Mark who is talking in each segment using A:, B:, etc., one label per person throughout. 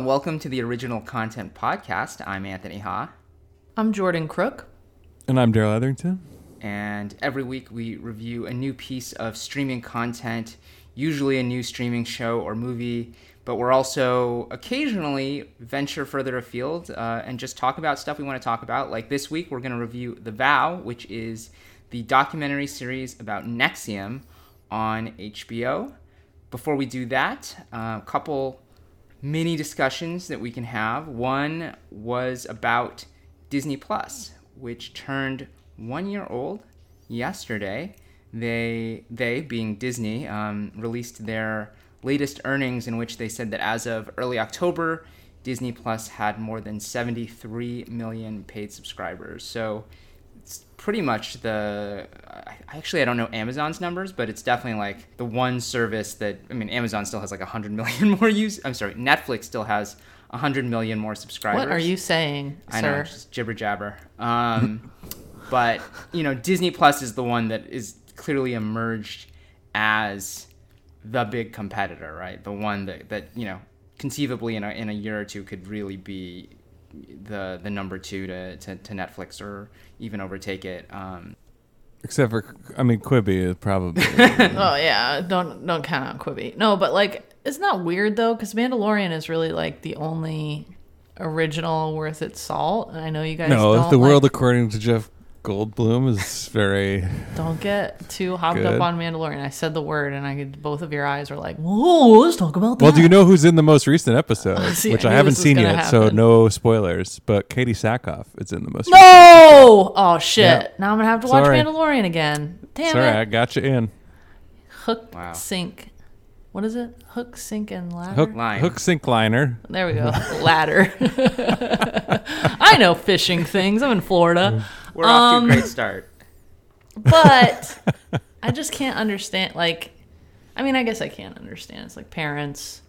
A: and welcome to the Original Content Podcast. I'm Anthony Ha,
B: I'm Jordan Crook.
C: And I'm Darrell Etherington.
A: and every week we review a new piece of streaming content, usually a new streaming show or movie, but we're also occasionally venture further afield uh, and just talk about stuff we want to talk about. Like this week, we're going to review The Vow, which is the documentary series about NXIVM on HBO. Before we do that, a couple mini discussions that we can have. One was about Disney Plus, which turned one year old yesterday. They, they being Disney, um, released their latest earnings in which they said that as of early October, Disney Plus had more than 73 million paid subscribers. So pretty much the I actually I don't know Amazon's numbers, but it's definitely like the one service that I mean Amazon still has like 100 million more use. I'm sorry, Netflix still has 100 million more subscribers.
B: What are you saying,
A: I
B: sir?
A: know, just jibber jabber. Um, but you know, Disney Plus is the one that is clearly emerged as the big competitor, right? The one that that you know, conceivably in a in a year or two could really be the the number two to to, to Netflix or even overtake it. Um,
C: Except for, I mean, Quibi is probably.
B: oh yeah, don't don't count on Quibi. No, but like, isn't that weird though? Because Mandalorian is really like the only original worth its salt. And I know you guys
C: no,
B: don't
C: the world according to Jeff Goldblum is very.
B: don't get too hopped
C: Good.
B: up on Mandalorian. I said the word, and I could, both of your eyes were like, "Whoa, let's talk about that."
C: Well, do you know who's in the most recent episode?
B: See,
C: Which
B: I
C: I, haven't seen
B: gonna
C: yet, so no spoilers. But Katee Sackhoff is in the most.
B: No! Oh shit!
C: Yeah.
B: Now I'm gonna have to watch
C: Sorry.
B: Mandalorian again. Damn
C: Sorry,
B: it!
C: I got you in.
B: Hook,
A: Wow.
B: sink. What is it? Hook, sink, and ladder.
C: Hook,
A: Line.
C: hook sink liner.
B: There we go. Ladder. I know fishing things. I'm in Florida. Mm.
A: We're off
B: Um,
A: to a great start.
B: But I just can't understand. Like, I mean, I guess I can't understand. It's like parents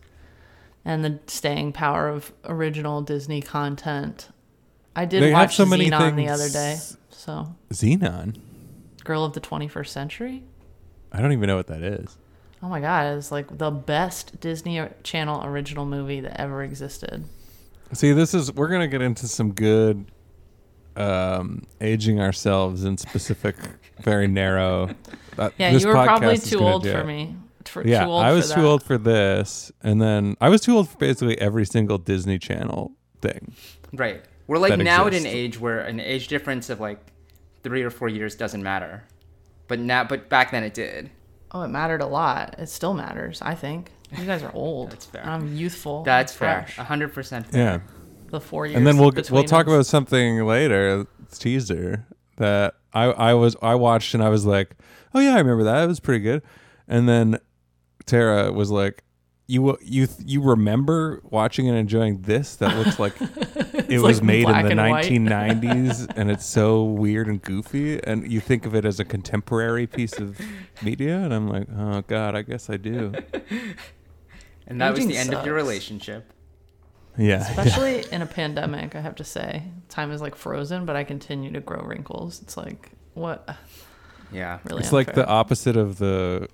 B: and the staying power of original Disney content. I did
C: They
B: watch
C: so
B: Zenon the other day. So,
C: Zenon.
B: Girl of the 21st Century.
C: I don't even know what that is.
B: Oh my god, it's like the best Disney Channel original movie that ever existed.
C: See, this is we're gonna get into some good um aging ourselves in specific, very narrow. Uh,
B: Yeah,
C: this
B: you were probably too old for me. For,
C: Yeah,
B: too old
C: I was
B: for
C: too old for this, and then I was too old for basically every single Disney Channel thing.
A: Right. We're like
C: that
A: now at an age where an age difference of like three or four years doesn't matter. But now, but back then it did.
B: Oh, it mattered a lot. It still matters, I think. You guys are old.
A: That's fair.
B: I'm youthful.
A: That's
B: and
A: fair.
B: fresh.
A: A hundred percent.
C: Yeah,
B: The four years.
C: and then we'll we'll talk
B: us.
C: about something later. Teaser that I I was I watched and I was like, oh yeah, I remember that. It was pretty good. And then Tara was like, you you you remember watching and enjoying this that looks like it was
B: like
C: made in the
B: and
C: 1990s and it's so weird and goofy and you think of it as a contemporary piece of media and I'm like, oh god, I guess I do.
A: And that was the end of your relationship.
C: Yeah.
B: Especially in a pandemic, I have to say. Time is like frozen, but I continue to grow wrinkles. It's like, what?
A: Yeah.
B: Really
C: It's like the opposite of the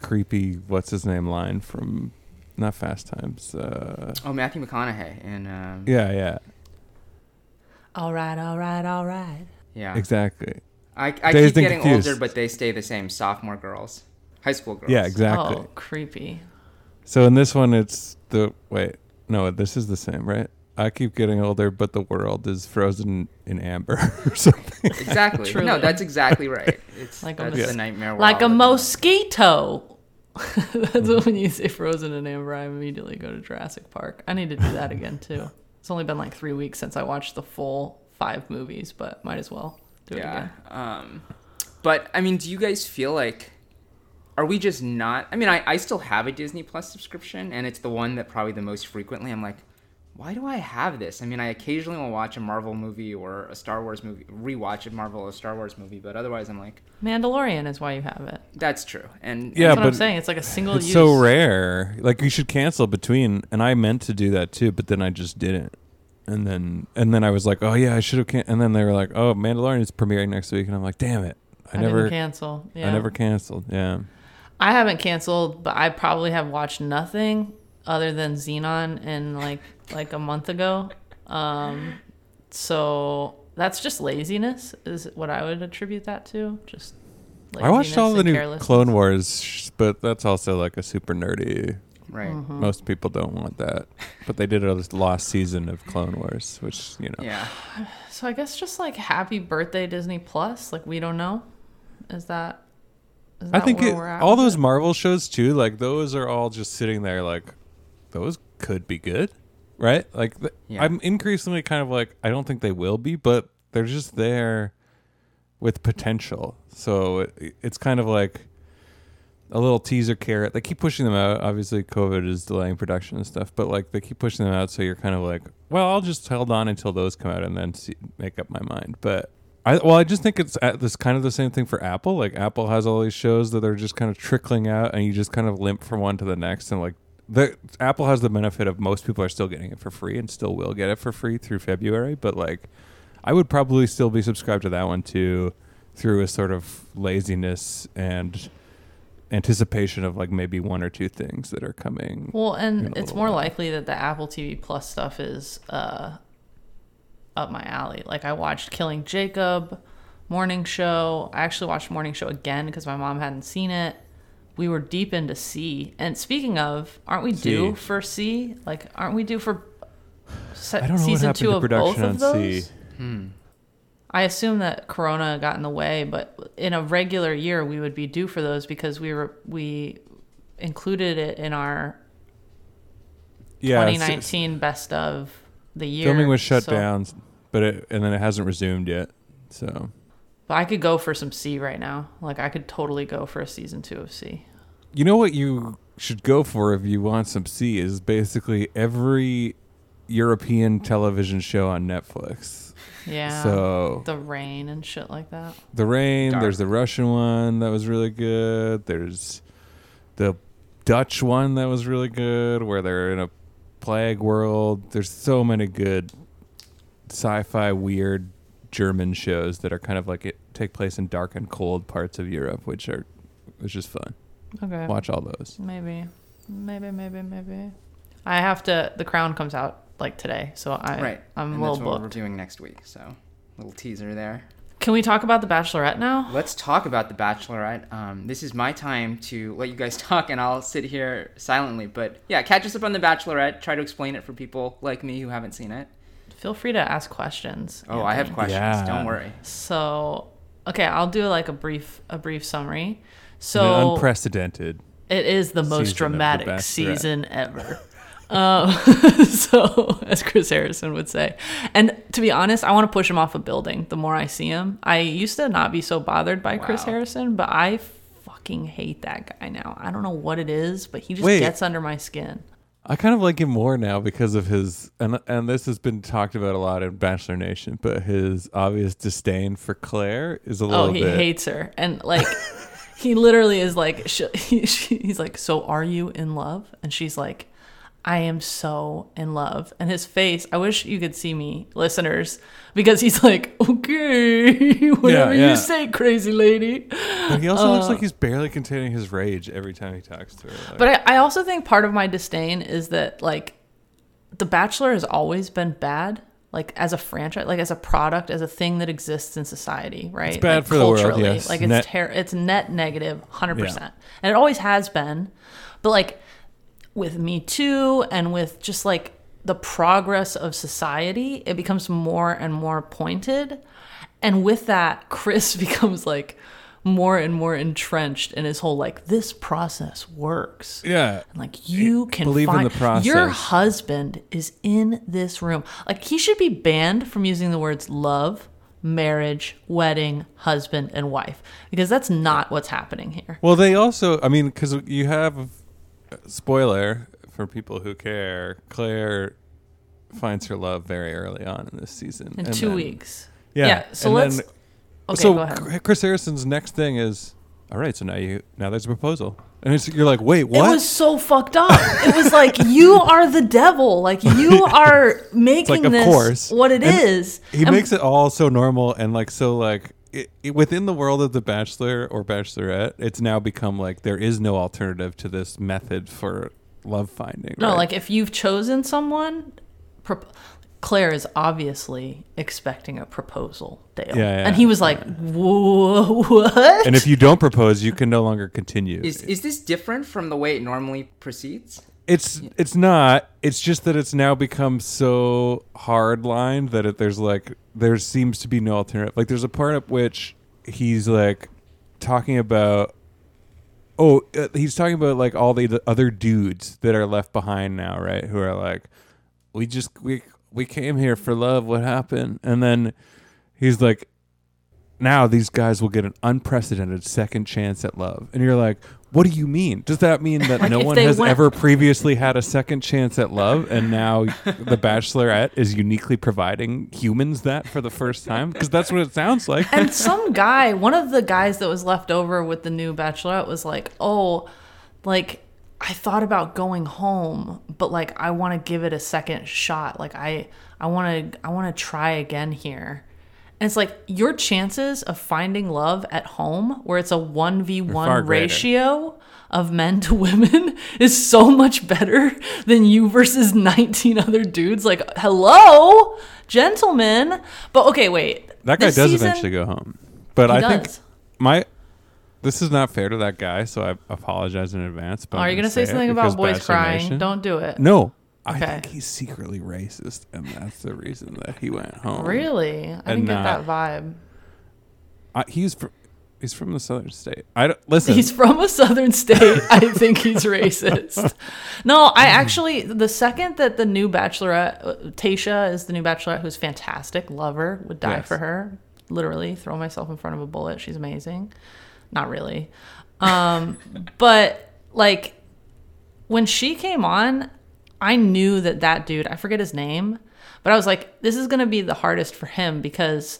C: creepy what's his name line from not Fast Times. Uh,
A: Oh, Matthew McConaughey and um,
C: yeah, yeah,
B: All right, all right, all right.
A: yeah.
C: exactly.
A: I, I
C: Dazed
A: keep getting
C: Confused.
A: older, but they stay the same. Sophomore girls, high school girls.
C: Yeah, exactly.
B: Oh, creepy.
C: So in this one, it's the wait. No, this is the same, right? I keep getting older, but the world is frozen in amber or something.
A: Exactly.
B: Truly.
A: No, that's exactly right. It's
B: Like a
A: that's
B: mos-
A: the nightmare. we're
B: Like a mosquito. That's what when you say frozen in amber, I immediately go to Jurassic Park. I need to do that again too. It's only been like three weeks since I watched the full five movies, but might as well do it
A: Yeah.
B: again.
A: Um, but I mean, do you guys feel like are we just not? I mean, I, I still have a Disney Plus subscription, and it's the one that probably the most frequently I'm like, why do I have this? I mean, I occasionally will watch a Marvel movie or a Star Wars movie, rewatch a Marvel or Star Wars movie, but otherwise I'm like,
B: Mandalorian is why you have it.
A: that's true. And
C: Yeah,
B: That's what I'm saying. It's like a single
C: it's
B: use.
C: so rare. Like you should cancel between. And I meant to do that too, but then I just didn't. And then and then I was like, oh yeah, I should have. Can-. And then they were like, oh, Mandalorian is premiering next week, and I'm like, damn it, I,
B: I,
C: never,
B: didn't cancel. Yeah.
C: I never canceled. Yeah.
B: I haven't canceled, but I probably have watched nothing other than Zenon in like like a month ago. Um, so that's just laziness, is what I would attribute that to. Just
C: I watched all the new. Clone Wars, but that's also like a super nerdy.
A: Right.
B: Mm-hmm.
C: Most people don't want that, but they did a lost season of Clone Wars, which you know.
A: Yeah.
B: So I guess just like happy birthday Disney Plus. Like we don't know. Is that?
C: I think it, all those? Marvel shows too, like those are all just sitting there, like those could be good, right? Like th-
A: Yeah.
C: I'm increasingly kind of like I don't think they will be, but they're just there with potential. So it, it's kind of like a little teaser carrot. They keep pushing them out. Obviously, COVID is delaying production and stuff, but like they keep pushing them out, so you're kind of like, well, I'll just hold on until those come out and then see, make up my mind. But I well, I just think it's at this kind of the same thing for Apple. Like Apple has all these shows that are just kind of trickling out, and you just kind of limp from one to the next, and like. The, Apple has the benefit of most people are still getting it for free and still will get it for free through February, but like I would probably still be subscribed to that one too through a sort of laziness and anticipation of like maybe one or two things that are coming.
B: Well, and it's more likely that the Apple TV Plus stuff is uh, up my alley. Like I watched Killing Jacob, Morning Show. I actually watched Morning Show again because my mom hadn't seen it. We were deep into See. And speaking of, aren't we due
C: See.
B: for See? Like, aren't we due for se-
C: I don't know what
B: season
C: happened
B: two
C: to
B: of both
C: production
B: of
C: on
B: those?
C: See.
A: Hmm.
B: I assume that Corona got in the way, but in a regular year, we would be due for those because we were we included it in our
C: Yeah, s-
B: 2019 best of the year.
C: filming was shut
B: so-
C: down, but it and then it hasn't resumed yet. So
B: But I could go for some See right now. Like I could totally go for a season two of See.
C: you know what you should go for if you want some See is basically every European television show on Netflix.
B: Yeah.
C: So
B: the rain and shit like that.
C: The Rain.
A: Dark.
C: There's the Russian one that was really good. There's the Dutch one that was really good, where they're in a plague world. There's so many good sci-fi weird German shows that are kind of like it take place in dark and cold parts of Europe, which are which is fun.
B: Okay.
C: Watch all those.
B: Maybe. Maybe. Maybe. Maybe. I have to. The Crown comes out like today, so I
A: Right.
B: I'm
A: and
B: a
A: that's
B: little
A: what we're
B: booked.
A: doing next week. So, little teaser there.
B: Can we talk about the Bachelorette now?
A: Let's talk about The Bachelorette. Um, this is my time to let you guys talk, and I'll sit here silently. But yeah, catch us up on The Bachelorette. Try to explain it for people like me who haven't seen it.
B: Feel free to ask questions.
A: Oh, I have questions.
C: Yeah.
A: Don't worry.
B: So, okay, I'll do like a brief a brief summary.
C: An
B: So
C: unprecedented.
B: it is the most
C: season of The
B: dramatic season ever. Um, so, as Chris Harrison would say, and to be honest, I want to push him off a building. The more I see him, I used to not be so bothered by Chris Harrison, but I fucking hate that guy now. I don't know what it is, but he just
C: Wait.
B: gets under my skin.
C: I kind of like him more now because of his and and this has been talked about a lot in Bachelor Nation, but his obvious disdain for Claire is a little
B: Oh, he
C: bit.
B: hates her, and like he literally is like, sh- he, she, he's like, so are you in love? And she's like, I am so in love. And his face, I wish you could see me, listeners, because he's like, okay, whatever
C: yeah.
B: you say, crazy lady.
C: But he also looks like he's barely containing his rage every time he talks to her. Like,
B: Uh, But I, I also think part of my disdain is that like The Bachelor has always been bad. Like as a franchise, like as a product, as a thing that exists in society, right?
C: It's bad
B: like
C: for the world, yes.
B: Like it's
C: Net-
B: ter- it's net negative, hundred percent, and it always has been. But like with Me Too and with just like the progress of society, it becomes more and more pointed. And with that, Chris becomes like more and more entrenched in his whole like this process works.
C: yeah,
B: And like you can
C: Believe in the process.
B: your husband is in this room. Like he should be banned from using the words love, marriage, wedding, husband, and wife because that's not what's happening here.
C: Well, they also, I mean, because you have spoiler for people who care. Claire finds her love very early on in this season.
B: In
C: and
B: two
C: then-
B: weeks.
C: Yeah.
B: so
C: and
B: let's.
C: then-
B: okay,
C: so
B: go ahead.
C: Chris Harrison's next thing is, all right. So now you now there's a proposal, and it's, you're like, wait, what?
B: It was so fucked up. it was like you are the devil. Like you are making
C: like, of
B: this
C: course.
B: what it
C: And
B: is.
C: he
B: And-
C: makes it all so normal and like so like it, it, within the world of the bachelor or bachelorette it's now become like there is no alternative to this method for love finding
B: No,
C: right?
B: like if you've chosen someone, pro- Claire is obviously expecting a proposal, Dale.
C: Yeah, yeah.
B: And he was like, "Whoa, what?"
C: And if you don't propose, you can no longer continue.
A: Is is this different from the way it normally proceeds?
C: It's it's not. It's just that it's now become so hard lined that it, there's like there seems to be no alternative. Like there's a part at which he's like talking about. Oh, uh, he's talking about like all the, the other dudes that are left behind now, right? Who are like, we just we we came here for love. What happened? And then he's like, now these guys will get an unprecedented second chance at love. And you're like, what do you mean? Does that mean that no one has
B: went-
C: ever previously had a second chance at love and now the bachelorette is uniquely providing humans that for the first time? Because that's what it sounds like.
B: and some guy, one of the guys that was left over with the new bachelorette was like, "Oh, like I thought about going home, but like I want to give it a second shot. Like I I want to I want to try again here." And it's like your chances of finding love at home where it's a 1v1 ratio of men to women is so much better than you versus 19 other dudes. Like, hello, gentlemen. But okay, wait.
C: That guy
B: This
C: does
B: season-
C: eventually go home. But I
B: does.
C: think my this is not fair to that guy, so I apologize in advance. But
B: Are you
C: gonna
B: going say something about boys crying? Don't do it.
C: No. I
B: Okay.
C: think he's secretly racist, and that's the reason that he went home.
B: Really? I didn't get that vibe.
C: I, he's from he's from the southern state. I don't, listen.
B: He's from a southern state. I think he's racist. No, I actually, the second that the new bachelorette, uh, Tasha is the new bachelorette who's fantastic, love her, would die
C: Yes.
B: for her. Literally, throw myself in front of a bullet. She's amazing. Not really. Um, but like when she came on, I knew that that dude, I forget his name, but I was like, this is going to be the hardest for him because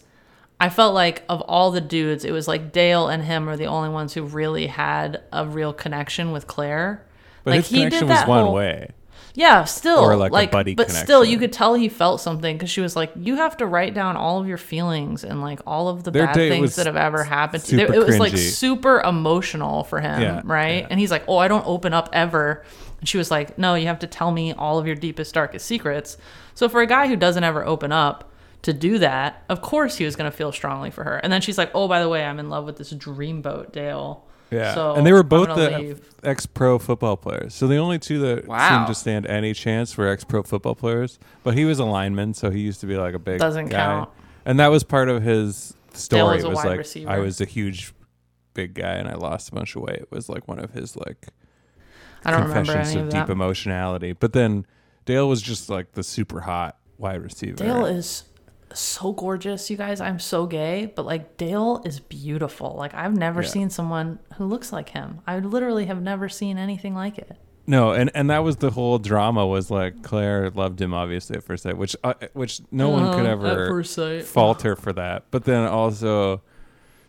B: I felt like of all the dudes, it was like Dale and him are the only ones who really had a real connection with Claire.
C: but
B: like
C: his connection was one way.
B: Yeah, still
C: Or like a buddy
B: but still, you could tell he felt something because she was like, "You have to write down all of your feelings and like all of the
C: Their
B: bad things that have ever happened to you." It was like super emotional for him,
C: Yeah,
B: right?
C: yeah.
B: And he's like, "Oh, I don't open up ever." And she was like, "No, you have to tell me all of your deepest, darkest secrets." So for a guy who doesn't ever open up to do that, of course he was going to feel strongly for her. And then she's like, "Oh, by the way, I'm in love with this dreamboat, Dale."
C: Yeah,
B: So
C: and they were both the ex-pro football players. So the only two that
A: Wow.
C: seemed to stand any chance were ex-pro football players. But he was a lineman, so he used to be like a big
B: Doesn't
C: guy.
B: count.
C: And that was part of his story.
B: was a
C: was
B: wide
C: like
B: receiver.
C: I was a huge, big guy, and I lost a bunch of weight. It was like one of his like
B: I don't remember
C: confessions
B: any
C: of
B: of
C: deep
B: that.
C: emotionality. But then Dale was just like the super hot wide receiver.
B: Dale is so gorgeous, you guys. I'm so gay, but like Dale is beautiful. Like I've never
C: Yeah.
B: seen someone who looks like him. I literally have never seen anything like it.
C: No, and and that was the whole drama. Was like Claire loved him obviously at first sight, which uh, which no one could
B: Uh-huh,
C: ever
B: at first sight.
C: fault her for that. But then also,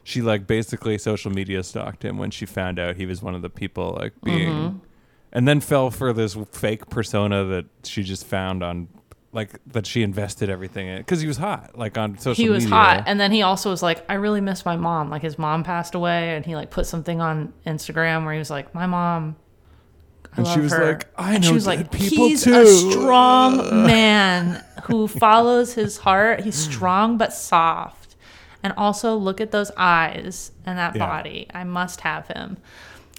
C: she like basically social media stalked him when she found out he was one of the people like being,
B: Mm-hmm.
C: And then fell for this fake persona that she just found on like that she invested everything in because he was hot like on social
B: He was
C: media.
B: hot, and then he also was like, "I really miss my mom." Like his mom passed away, and he like put something on Instagram where he was like, "My mom." I
C: And she was
B: her."
C: like, "I
B: And she was like,
C: people
B: he's
C: too."
B: a strong man who follows his heart. He's strong but soft, and also look at those eyes and that
C: Yeah.
B: body. I must have him.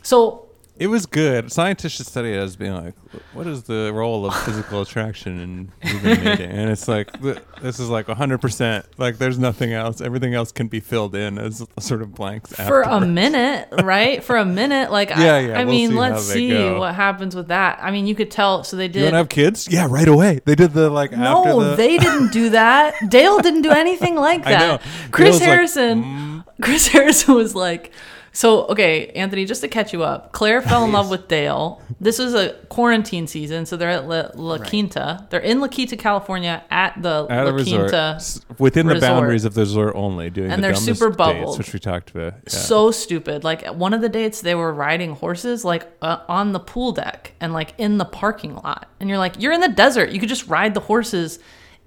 B: So
C: It was good. Scientists should study it as being like, what is the role of physical attraction in human mating? And it's like, th- this is like 100%. Like, there's nothing else. Everything else can be filled in as sort of blanks.
B: for a minute, right? For a minute, like
C: Yeah,
B: I,
C: yeah,
B: I
C: we'll
B: mean,
C: see
B: let's see
C: go.
B: what happens with that. I mean, you could tell. So they
C: You
B: did.
C: want to have kids? Yeah, right away. They did the like after
B: no,
C: the.
B: they didn't do that. Dale didn't do anything like
C: I
B: that.
C: know.
B: Chris
C: Dale's like,
B: Harrison.
C: "Mm."
B: Chris Harrison was like, so okay, Anthony, just to catch you up, Claire fell in love with Dale. This was a quarantine season, so they're at La, La Quinta. They're in La Quinta, California, at the
C: At
B: La
C: a resort,
B: Quinta.
C: s- within the
B: resort.
C: boundaries of the resort only, doing
B: And
C: the
B: they're
C: dumbest
B: super
C: dates,
B: bubbled.
C: which we talked about. Yeah.
B: So stupid. Like at one of the dates, they were riding horses like uh, on the pool deck and like in the parking lot. And you're like, you're in the desert. You could just ride the horses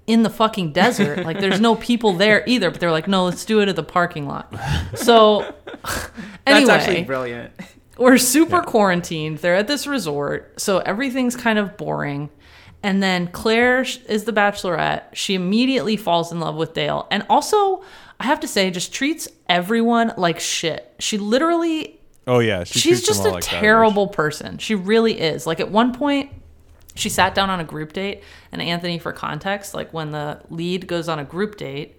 B: in the fucking desert. like there's no people there either. But they're like, no, let's do it at the parking lot. So anyway,
A: That's actually brilliant.
B: we're super quarantined. They're at this resort, so everything's kind of boring. And then Claire is the bachelorette. She immediately falls in love with Dale. And also, I have to say, just treats everyone like shit. She literally
C: Oh yeah, she
B: she's just a
C: like garbage.
B: terrible person. She really is. Like at one point, she sat down on a group date, and Anthony, for context, like when the lead goes on a group date,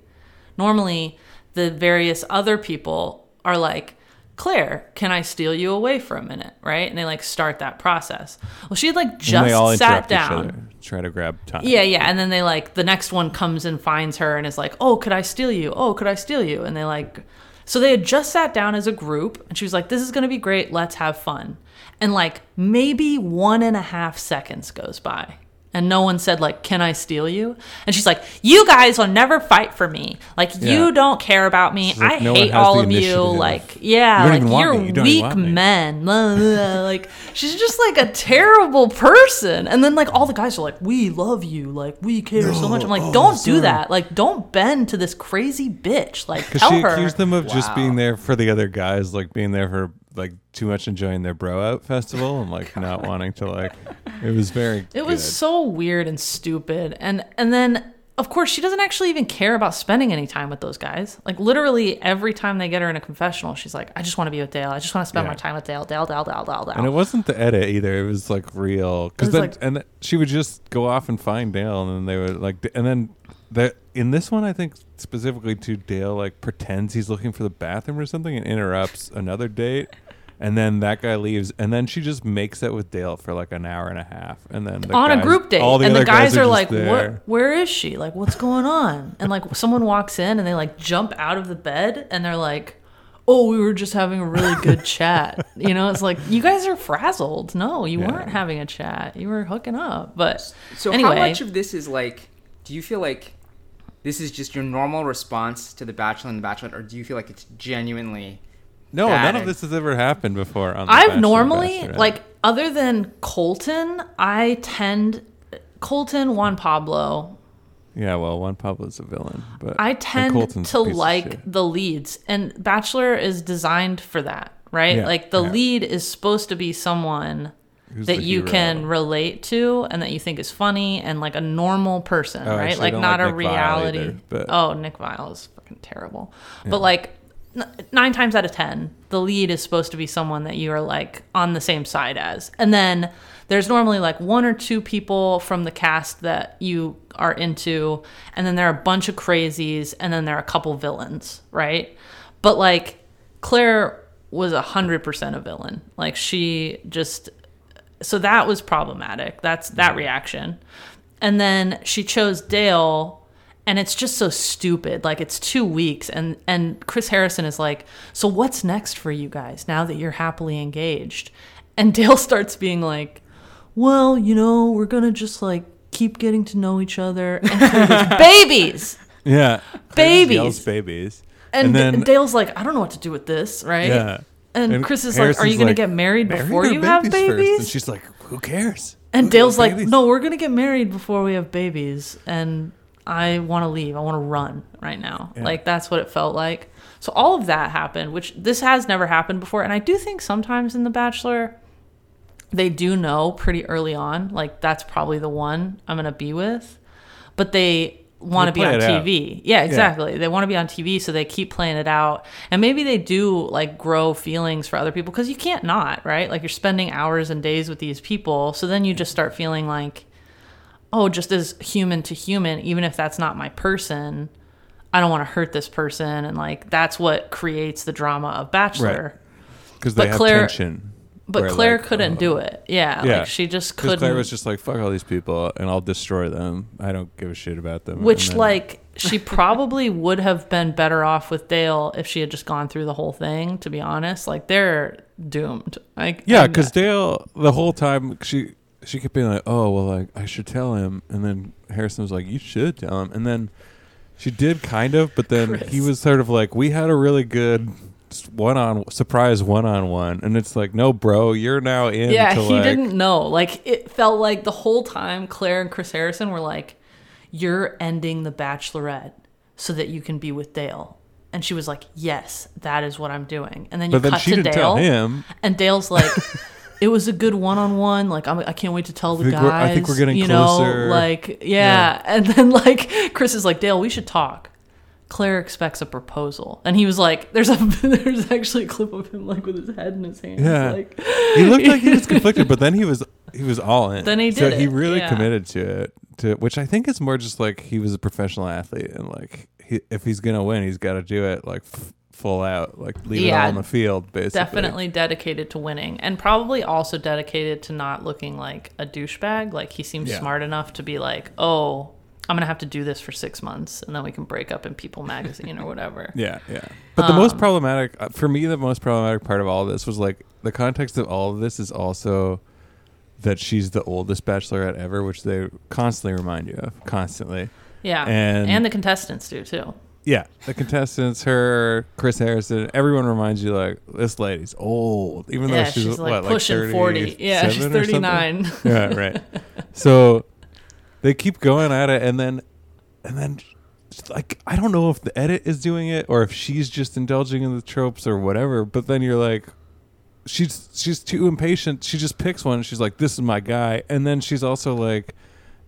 B: normally the various other people are like, Claire, can I steal you away for a minute? Right? And they like start that process. Well, she had like
C: And they all
B: just sat down.
C: other, try to grab time.
B: Yeah, yeah. And then they like the next one comes and finds her and is like, "Oh, could I steal you? Oh, could I steal you?" And they like so they had just sat down as a group and she was like, "This is to be great. Let's have fun." And like maybe one and a half seconds goes by. And no one said like, "Can I steal you?" And she's like, "You guys will never fight for me. Like
C: Yeah.
B: you don't care about me.
C: Like,
B: I
C: "No
B: hate all of you. Like, yeah,
C: you
B: like you're
C: me. You
B: weak
C: me."
B: men." Like she's just like a terrible person. And then like all the guys are like, "We love you. Like we care so much." I'm like,
C: oh,
B: "Don't
C: sorry."
B: do that. Like don't bend to this crazy bitch. Like
C: Because
B: tell
C: she
B: her."
C: accused them of just being there for the other guys, like being there for like too much enjoying their bro out festival and like not wanting to like. It was very.
B: It was
C: good.
B: so weird and stupid. And and then of course she doesn't actually even care about spending any time with those guys. Like literally every time they get her in a confessional, she's like, I just want to be with Dale. I just want to spend
C: Yeah.
B: my time with Dale. Dale, Dale, Dale, Dale, Dale.
C: And it wasn't the edit either. It was like real. Because
B: was
C: then,
B: like-
C: and th- she would just go off and find Dale, and then they would like, and then the in this one, I think specifically to Dale, like pretends he's looking for the bathroom or something, and interrupts another date, and then that guy leaves, and then she just makes it with Dale for like an hour and a half, and then the
B: on a group date.
C: all
B: and the
C: other
B: guys, are,
C: just
B: like,
C: there.
B: what, where is she? Like, what's going on? And like someone walks in and they like jump out of the bed and they're like, Oh, we were just having a really good chat. You know, it's like you guys are frazzled. No, you
C: Yeah.
B: weren't having a chat. You were hooking up. But
A: So
B: anyway,
A: how much of this is like? Do you feel like this is just your normal response to the Bachelor and the Bachelorette, or do you feel like it's genuinely?
C: No, none of this has ever happened before. On the
B: I've normally like other than Colton, I tend Colton, Juan Pablo,
C: yeah, well, Juan Pablo's a villain, but
B: I tend to
C: a piece of
B: like the leads, and Bachelor is designed for that, right?
C: Yeah,
B: like the
C: yeah.
B: lead is supposed to be someone
C: Who's
B: that you
C: hero?
B: can relate to and that you think is funny and like a normal person,
C: Oh,
B: right? Like
C: don't like
B: a
C: Nick
B: reality.
C: either, but-
B: oh, Nick Viall is fucking terrible. But like nine times out of ten, the lead is supposed to be someone that you are like on the same side as, and then there's normally like one or two people from the cast that you are into, and then there are a bunch of crazies, and then there are a couple villains, right? But like Claire was a hundred percent a villain. Like she just so that was problematic. That's that reaction. And then she chose Dale and it's just so stupid. Like it's 2 weeks and and Chris Harrison is like, "So what's next for you guys now that you're happily engaged?" And Dale starts being like, "Well, you know, we're going to just like keep getting to know each other." And "Babies."
C: Yeah.
B: Babies.
C: Babies.
B: And,
C: then
B: Dale's like, "I don't know what to do with this," right?
C: yeah.
B: And, Chris is like, "Are you going to
C: like,
B: get married before you have
C: first."
B: babies?"
C: And she's like, who cares?
B: And Dale's like, no, we're gonna get married before we have babies, and I want to leave. I want to run right now.
C: Yeah.
B: Like that's what it felt like. So all of that happened, which this has never happened before, and I do think sometimes in The Bachelor, they do know pretty early on, like that's probably the one I'm gonna be with, but they want to be on
C: it out.
B: TV. Yeah, exactly. They want to be on TV, so they keep playing it out, and maybe they do like grow feelings for other people because you can't not, right? Like you're spending hours and days with these people, so then you just start feeling like, oh, just as human to human, even if that's not my person, I don't want to hurt this person, and like that's what creates the drama of Bachelor.
C: because they
B: but
C: have
B: Claire-
C: tension.
B: But Claire
C: like,
B: couldn't
C: oh.
B: do it. Yeah,
C: Yeah.
B: like she just couldn't.
C: Claire was just like, fuck all these people, and I'll destroy them. I don't give a shit about them.
B: Which,
C: then-
B: like, she probably would have been better off with Dale if she had just gone through the whole thing. To be honest, like they're doomed. Like,
C: yeah, because Dale the whole time she she kept being like, oh well, like I should tell him, and then Harrison was like, you should tell him, and then she did kind of, but then he was sort of like, we had a really good one on surprise one on one, and it's like, no, bro, you're now in.
B: yeah, he
C: like-
B: didn't know. Like, it felt like the whole time Claire and Chris Harrison were like, "You're ending the Bachelorette so that you can be with Dale." And she was like, "Yes, that is what I'm doing." And then you
C: then
B: cut
C: she
B: to Dale,
C: him.
B: and Dale's like, it was a good one-on-one. Like I'm, I can't wait to tell the
C: think
B: guys.
C: I think we're getting
B: you
C: closer."
B: know, like yeah. And then like Chris is like Dale, we should talk. Claire expects a proposal, and he was like, "There's a there's actually a clip of him like with his head in his hands,
C: Yeah.
B: like
C: he looked like he was conflicted, but then he was he was all in.
B: Then he did.
C: So
B: did
C: he really
B: yeah.
C: committed to it. To which I think is more just like he was a professional athlete, and like he, if he's gonna win, he's got to do it like f- full out, like leave it all on the field, basically.
B: definitely dedicated to winning, and probably also dedicated to not looking like a douchebag. Like he seems
C: Yeah.
B: smart enough to be like, oh." I'm gonna have to do this for six months, and then we can break up in People Magazine or whatever.
C: Yeah, yeah. But the most
B: Um,
C: problematic uh, for me, the most problematic part of all this was like the context of all of this is also that she's the oldest bachelorette ever, which they constantly remind you of, constantly.
B: Yeah,
C: And-
B: and the contestants do too.
C: Yeah, the contestants, her, Chris Harrison, everyone reminds you like this lady's old, even
B: Yeah,
C: though she's,
B: she's, like
C: what,
B: pushing forty. Yeah, she's thirty nine.
C: yeah, right. So they keep going at it, and then, and then, like I don't know if the edit is doing it or if she's just indulging in the tropes or whatever. But then you're like, she's she's too impatient. She just picks one. And she's like, "This is my guy," and then she's also like,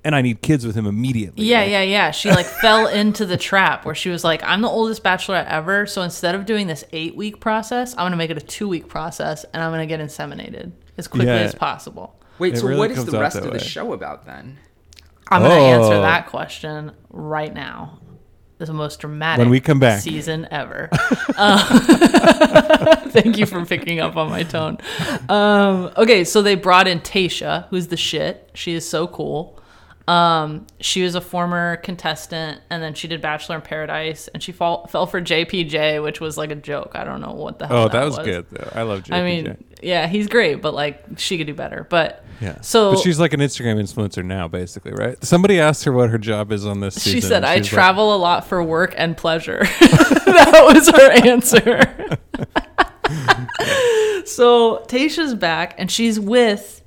C: "And I need kids with him immediately."
B: Yeah,
C: Like,
B: yeah, yeah. She like fell into the trap where she was like, "I'm the oldest bachelorette ever, so instead of doing this eight week process, I'm gonna make it a two week process, and I'm gonna get inseminated as quickly
C: Yeah.
B: as possible."
A: Wait,
C: It
A: so
C: really
A: what is the rest
C: that
A: of the
C: way.
A: show about then?
B: I'm gonna
C: Oh.
B: answer that question right now. This is the most dramatic
C: When we come back.
B: season ever. Uh, thank you for picking up on my tone. Um, okay, so they brought in Tasha, who's the shit. She is so cool. Um, she was a former contestant, and then she did Bachelor in Paradise, and she fall, fell for JPJ, which was like a joke. I don't know what the hell.
C: Oh,
B: that,
C: that was, good though. I love JPJ.
B: I mean, yeah, he's great, but like she could do better. But
C: yeah.
B: so
C: but she's like an Instagram influencer now, basically, right? Somebody asked her what her job is on this season.
B: She said, "I
C: she's like,
B: travel a lot for work and pleasure." that was her answer. so Tasha's back, and she's with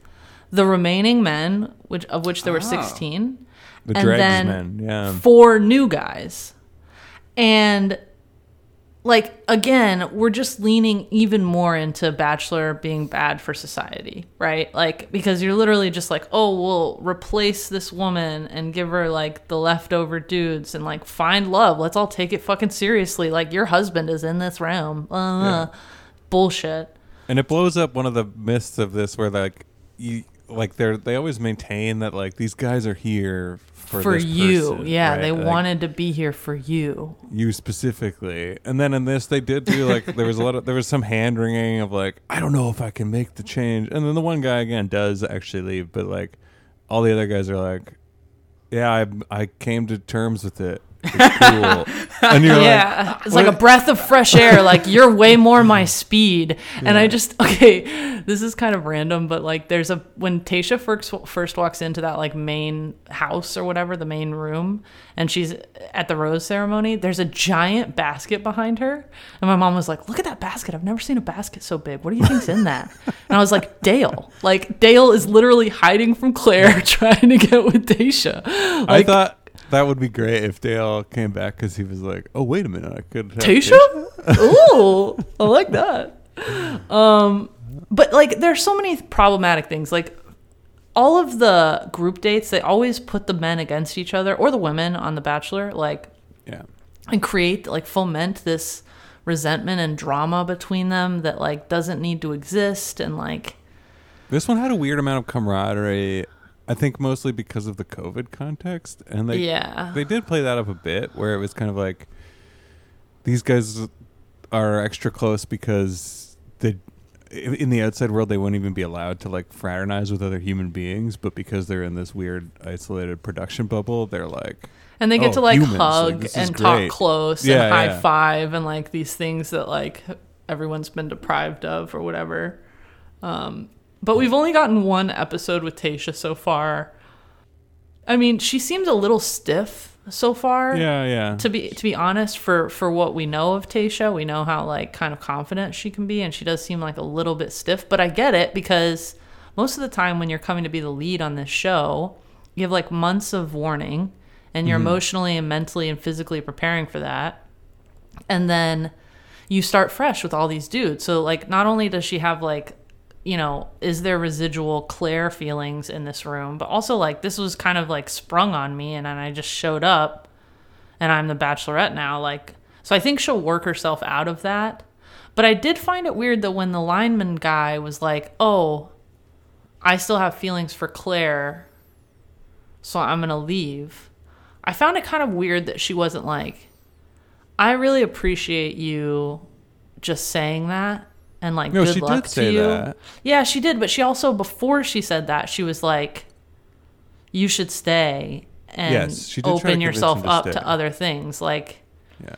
B: the remaining men, which of which there were
A: Oh.
B: sixteen,
C: the
B: and
C: dregs
B: then
C: men. Yeah.
B: four new guys, and like again, we're just leaning even more into Bachelor being bad for society, right? Like because you're literally just like, oh, we'll replace this woman and give her like the leftover dudes and like find love. Let's all take it fucking seriously. Like your husband is in this room. Uh, Bullshit.
C: and it blows up one of the myths of this where like you like they're they always maintain that like these guys are here for,
B: For, you,
C: person,
B: yeah,
C: right?
B: they
C: Like,
B: wanted to be here for you.
C: you specifically and then in this they did do like there was a lot of there was some hand wringing of like i don't know if i can make the change and then the one guy again does actually leave but like all the other guys are like yeah i i came to terms with it it's cool and you're like
B: yeah, it's like a breath of fresh air. Like you're way more my speed, and I just okay. This is kind of random, but like there's a when Tasha first first walks into that like main house or whatever the main room, and she's at the rose ceremony. There's a giant basket behind her, and my mom was like, "Look at that basket! I've never seen a basket so big. What do you think's in that?" And I was like, "Dale, like Dale is literally hiding from Claire, trying to get with Tasha."
C: i thought that would be great if dale came back because he was like oh wait a minute i could have
B: Tasha? Ooh, I like that. Um, but like, there's so many problematic things. Like, all of the group dates, they always put the men against each other or the women on The Bachelor, like,
C: yeah
B: and create like foment this resentment and drama between them that like doesn't need to exist and like
C: This one had a weird amount of camaraderie. I think mostly because of the COVID context, and they
B: yeah
C: they did play that up a bit, where it was kind of like these guys are extra close because they in the outside world they wouldn't even be allowed to like fraternize with other human beings, but because they're in this weird isolated production bubble, they're like
B: and they get
C: oh,
B: to like
C: humans,
B: hug
C: is
B: and talk
C: great.
B: close
C: Yeah,
B: and high
C: yeah.
B: five and like these things that like everyone's been deprived of or whatever um but we've only gotten one episode with tasha so far. I mean she seems a little stiff so far.
C: Yeah, yeah.
B: to be to be honest for for what we know of Tasha we know how like kind of confident she can be and she does seem like a little bit stiff. But I get it because most of the time when you're coming to be the lead on this show you have like months of warning and you're mm-hmm. emotionally and mentally and physically preparing for that. And then you start fresh with all these dudes. So like not only does she have like you know, is there residual Claire feelings in this room? But also, like, this was kind of like sprung on me, and then I just showed up, and I'm the bachelorette now. Like, so I think she'll work herself out of that. But I did find it weird that when the lineman guy was like, oh, I still have feelings for Claire, so I'm going to leave. I found it kind of weird that she wasn't like, I really appreciate you just saying that and like
C: No,
B: good
C: she
B: luck
C: did
B: to
C: say
B: you.
C: that.
B: Yeah, she did, but she also before she said that, she was like you should stay and
C: Yes,
B: open yourself
C: to
B: up
C: stay.
B: to other things. Like
C: Yeah.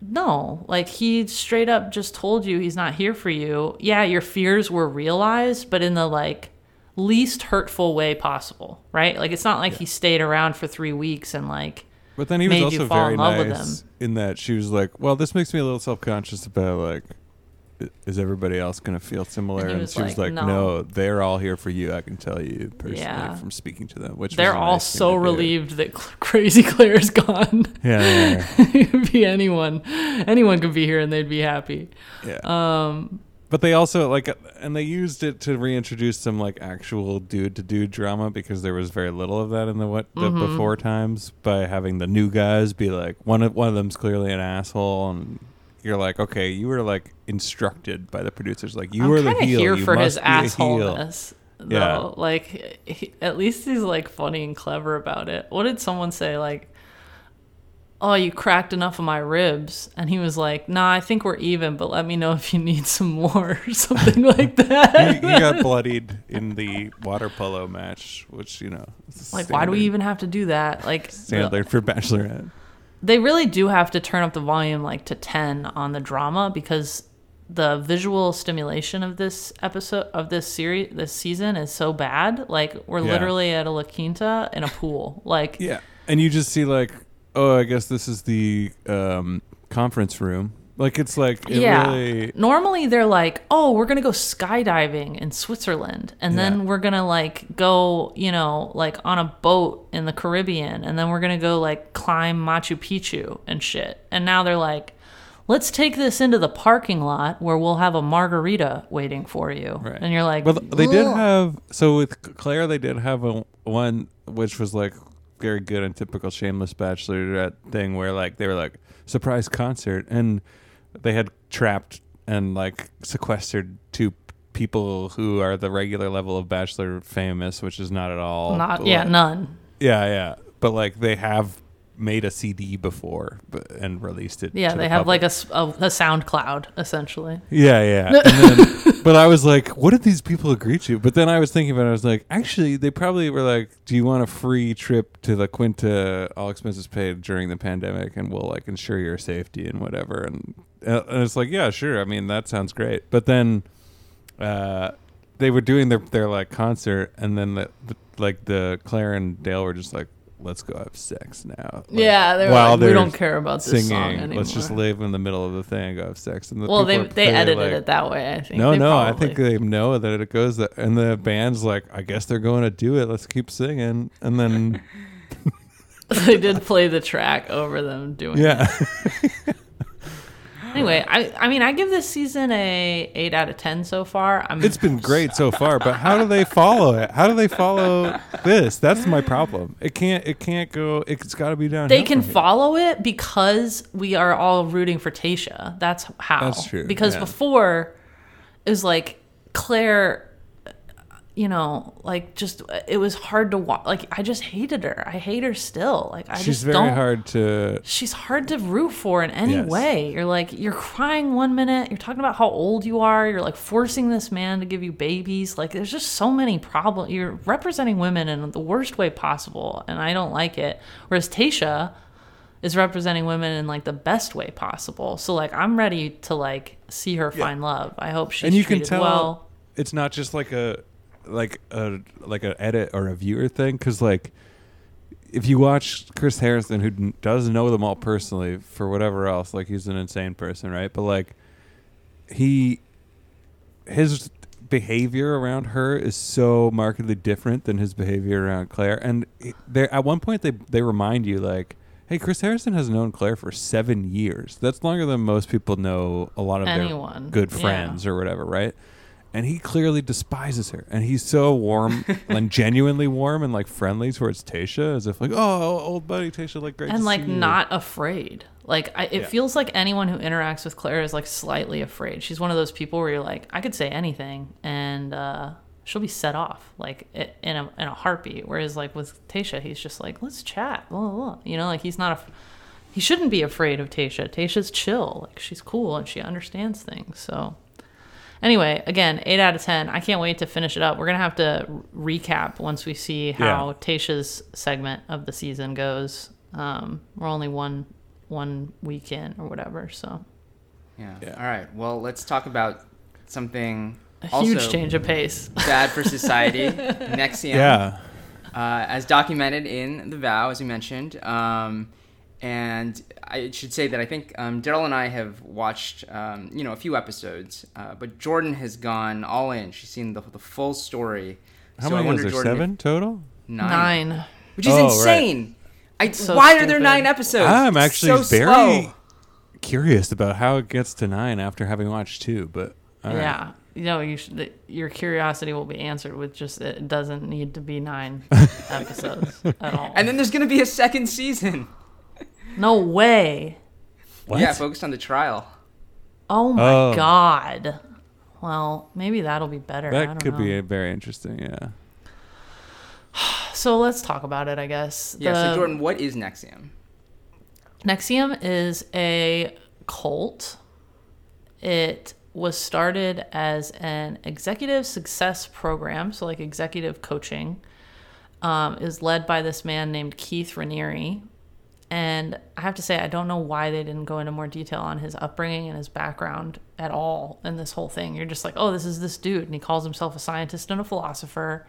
B: no, like he straight up just told you he's not here for you. Yeah, your fears were realized, but in the like least hurtful way possible, right? Like it's not like he stayed around for 3 weeks and like
C: But then he was also very
B: in
C: nice in that she was like, "Well, this makes me a little self conscious about like, is everybody else going to feel similar?"
B: And
C: And, she was
B: like,
C: like,
B: "No."
C: "No, they're all here for you. I can tell you personally
B: Yeah.
C: from speaking to them." Which
B: they're all
C: nice
B: so
C: do.
B: relieved that Crazy Claire's gone.
C: Yeah,
B: it could be anyone. Anyone could be here and they'd be happy.
C: yeah. yeah.
B: Um
C: But they also like, and they used it to reintroduce some like actual dude to dude drama because there was very little of that in the what the
B: Mm-hmm.
C: before times by having the new guys be like one of one of them's clearly an asshole and you're like okay you were like instructed by the producers like you
B: I'm
C: were the heel
B: here
C: you
B: for
C: must
B: his
C: heel.
B: assholeness. Though.
C: Yeah.
B: Like he, at least he's like funny and clever about it. What did someone say like Oh, you cracked enough of my ribs. And he was like, Nah, I think we're even, but let me know if you need some more or something like that.
C: he got bloodied in the water polo match which you know
B: like, why do we even have to do that? Like
C: standard for bachelorette
B: they really do have to turn up the volume like to 10 on the drama because the visual stimulation of this episode of this series this season is so bad like we're
C: Yeah.
B: literally at a la quinta in a pool like
C: Yeah, and you just see like, oh, I guess this is the um, conference room. Like it's like it
B: yeah
C: really.
B: normally they're like oh we're gonna go skydiving in switzerland and
C: Yeah.
B: then we're gonna like go you know like on a boat in the caribbean and then we're gonna go like climb machu picchu and shit and now they're like let's take this into the parking lot where we'll have a margarita waiting for you
C: Right.
B: and you're like
C: Well, they did have so with Claire, they did have a one which was like very good and typical shameless bachelorette thing where like they were like surprise concert and they had trapped and like sequestered two people who are the regular level of bachelor famous, which is not at all.
B: not yeah
C: like-
B: none
C: Yeah, yeah. But like they have made a CD before but, and released it.
B: yeah they
C: the
B: have
C: public.
B: like a sound cloud essentially
C: Yeah, yeah. But I was like, what did these people agree to? But then I was thinking about it. I was like, actually, they probably were like, do you want a free trip to the Quinta, all expenses paid during the pandemic, and we'll like ensure your safety and whatever. And, uh, and it's like, yeah, sure. I mean, that sounds great. But then, uh, they were doing their their like concert, and then the, the like the Claire and Dale were just like, let's go have sex now. Like,
B: yeah they're
C: while
B: like we
C: they're
B: don't care about this song
C: Singing,
B: anymore
C: let's just live in the middle of the thing and go have sex. And the
B: well they they edited
C: like,
B: it that way i think
C: no,
B: They
C: no. I think they know that it goes that, and the band's like, I guess they're going to do it. Let's keep singing, and then
B: they did play the track over them doing
C: yeah,
B: it. Anyway, I I mean I give this season a eight out of ten so far. I'm
C: it's been great so far. But how do they follow it? How do they follow this? That's my problem. It can't. It can't go. It's got to be down.
B: they can follow it because we are all rooting for Tasha. That's how.
C: That's true,
B: Because
C: yeah.
B: before it was like Claire you know, like just it was hard to watch. Like I just hated her. I hate her still. Like I
C: She's
B: just
C: very
B: don't
C: hard to.
B: she's hard to root for in any
C: Yes.
B: way. You're like, you're crying one minute, you're talking about how old you are, you're like forcing this man to give you babies. Like, there's just so many problems. You're representing women in the worst way possible, and I don't like it. Whereas Tasha is representing women in like the best way possible. So, like, I'm ready to like see her find love. I hope she's
C: and you can tell
B: well.
C: it's not just like a like a like an edit or a viewer thing because like if you watch chris harrison who does know them all personally for whatever else like he's an insane person right but like he his behavior around her is so markedly different than his behavior around claire and they at one point they they remind you like hey chris harrison has known claire for seven years that's longer than most people know a lot of
B: Anyone.
C: their good
B: Yeah.
C: friends or whatever right and he clearly despises her, and he's so warm and genuinely warm and like friendly towards Tasha, as if like, oh, old buddy Tasha, like great,
B: and
C: to
B: like
C: see you."
B: not afraid. Like I, it
C: Yeah.
B: feels like anyone who interacts with Claire is like slightly afraid. She's one of those people where you're like, I could say anything and uh, she'll be set off like in a in a heartbeat. Whereas like with Tasha, he's just like, let's chat, blah, blah, blah. You know, like he's not a. He shouldn't be afraid of Tasha. Tasha's chill. Like she's cool and she understands things. So anyway, again, eight out of ten. I can't wait to finish it up. We're gonna have to recap once we see how
C: Yeah.
B: Tasha's segment of the season goes. Um, we're only one one week in or whatever, so
A: Yeah.
C: Yeah.
A: All right. Well, let's talk about something
B: a
A: also
B: huge change of pace.
A: bad for society. NXIVM.
C: yeah,
A: uh, as documented in the vow, as you mentioned. Um, and I should say that I think um, Darrell and I have watched, um, you know, a few episodes, uh, but Jordan has gone all in. She's seen the, the full story.
C: how
A: So
C: many was
A: wonder,
C: there?
A: Jordan, if-
C: Seven total.
A: Nine.
B: Nine.
A: Which is
C: Oh, right.
A: insane. I,
B: So
A: why are there nine episodes?
C: I'm actually
A: so
C: very
A: slow.
C: curious about how it gets to nine after having watched two, but all right.
B: Yeah. You know, you should, your curiosity will be answered with just it doesn't need to be nine episodes at all.
A: And then there's going to be a second season.
B: No way.
C: What?
A: Yeah, focused on the trial.
B: Oh my
C: Oh.
B: god. Well, maybe that'll be better. I
C: that
B: don't
C: could
B: know.
C: be a very interesting. Yeah.
B: So let's talk about it, I guess.
A: Yeah,
B: The-
A: so Jordan, what is NXIVM?
B: NXIVM is a cult. It was started as an executive success program, so like executive coaching. Um, is led by this man named Keith Raniere. And I have to say, I don't know why they didn't go into more detail on his upbringing and his background at all in this whole thing. You're just like, oh, this is this dude. And he calls himself a scientist and a philosopher.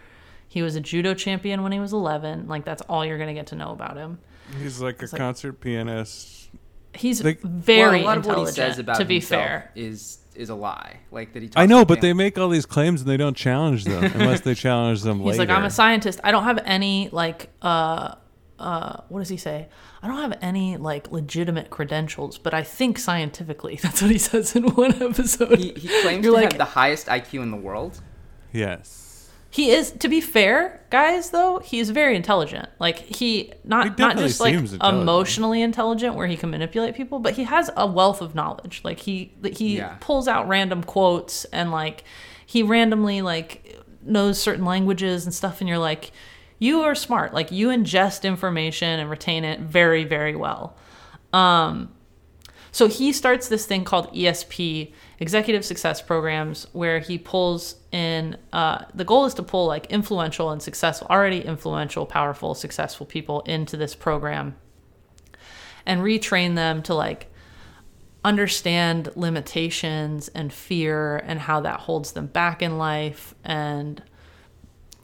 B: He was a judo champion when he was 11. Like, that's all you're going to get to know about him.
C: He's like a
B: like-
C: concert pianist.
B: He's
C: Like-
B: very
A: well, a lot of what he
B: intelligent,
A: says about
B: to be fair.
A: is is a lie. Like that he. Talks
C: I know, but
A: being-
C: they make all these claims and they don't challenge them unless they challenge them
B: He's
C: later.
B: like, I'm a scientist. I don't have any like uh uh what does he say? I don't have any like legitimate credentials, but I think scientifically. That's what he says in one episode.
A: He, he claims
B: You're
A: to
B: like-
A: have the highest IQ in the world.
C: yes.
B: He is to be fair, guys, though, he is very intelligent. Like he not
C: He
B: not just like
C: intelligent.
B: emotionally intelligent where he can manipulate people, but he has a wealth of knowledge. Like he he
A: Yeah.
B: pulls out random quotes and like he randomly like knows certain languages and stuff and you're like you are smart. Like you ingest information and retain it very very well. Um so he starts this thing called ESP, Executive Success Programs, where he pulls in. Uh, the goal is to pull like influential and successful, already influential, powerful, successful people into this program, and retrain them to like understand limitations and fear and how that holds them back in life and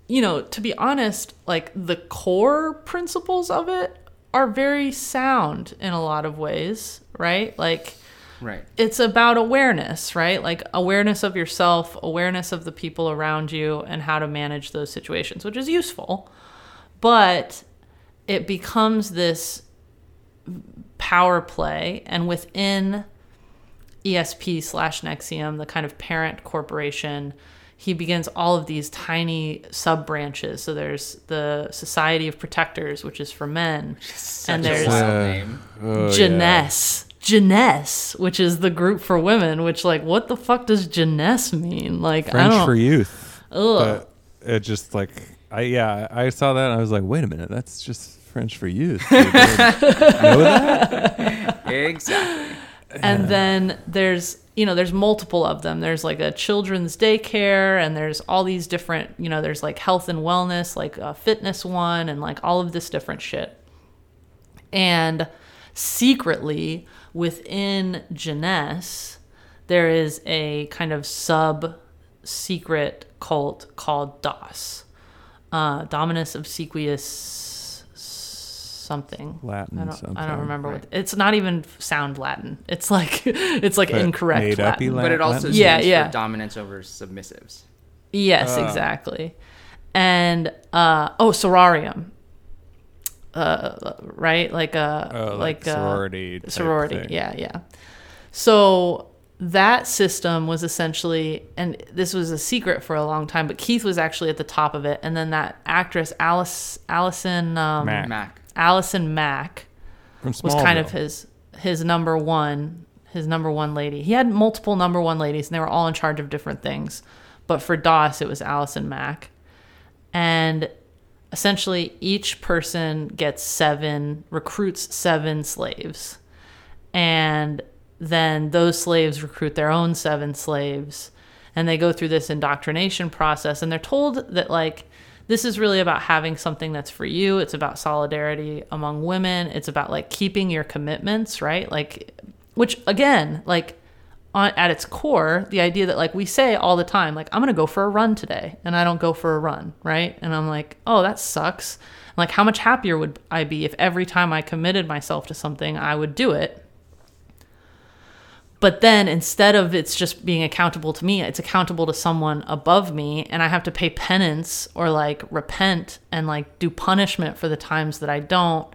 B: you know to be honest like the core principles of it are very sound in a lot of ways right like
A: Right.
B: it's about awareness, right? Like awareness of yourself, awareness of the people around you, and how to manage those situations, which is useful. But it becomes this power play, and within ESP slash NXIVM, the kind of parent corporation, he begins all of these tiny sub branches. So there's the Society of Protectors, which is for men,
A: Such
B: and there's
A: wild
C: Uh,
A: name.
C: Oh, yeah.
B: Jeunesse. Jeunesse, which is the group for women, which like what the fuck does jeunesse mean? Like I
C: French
B: don't
C: for youth.
B: ugh.
C: But it just like I yeah I saw that and I was like wait a minute that's just French for youth. You know that?
A: Exactly.
B: and then there's you know there's multiple of them. There's like a children's daycare and there's all these different you know there's like health and wellness like a fitness one and like all of this different shit. And secretly within jeunesse there is a kind of sub secret cult called dos uh, dominus obsequious something
C: Latin
B: I don't,
C: something.
B: I don't remember
A: Right.
B: what it's not even sound Latin. It's like it's like
C: But
B: incorrect
C: made
B: Latin.
C: Latin.
A: But it also
C: Latin?
A: stands
B: Yeah,
A: for
B: yeah.
A: dominance over submissives.
B: Yes,
C: Ah.
B: exactly. And uh, oh, sororium. Uh, right, like a
C: Oh,
B: like,
C: like, sorority. type
B: sorority.
C: thing.
B: Yeah, yeah. So that system was essentially, and this was a secret for a long time, but Keith was actually at the top of it. And then that actress, Alice, Allison, um,
C: Mack.
A: Mac.
B: Allison Mack, was kind of his his number one his number one lady. He had multiple number one ladies, and they were all in charge of different things. But for DOS, it was Allison Mack, and essentially each person gets seven recruits seven slaves, and then those slaves recruit their own seven slaves, and they go through this indoctrination process, and they're told that like this is really about having something that's for you. It's about solidarity among women. It's about like keeping your commitments, right? Like, which again, like on, at its core, the idea that like we say all the time, like I'm gonna go for a run today, and I don't go for a run, right? And I'm like, oh, that sucks. Like, how much happier would I be if every time I committed myself to something, I would do it? But then instead of it's just being accountable to me, it's accountable to someone above me, and I have to pay penance or like repent and like do punishment for the times that I don't.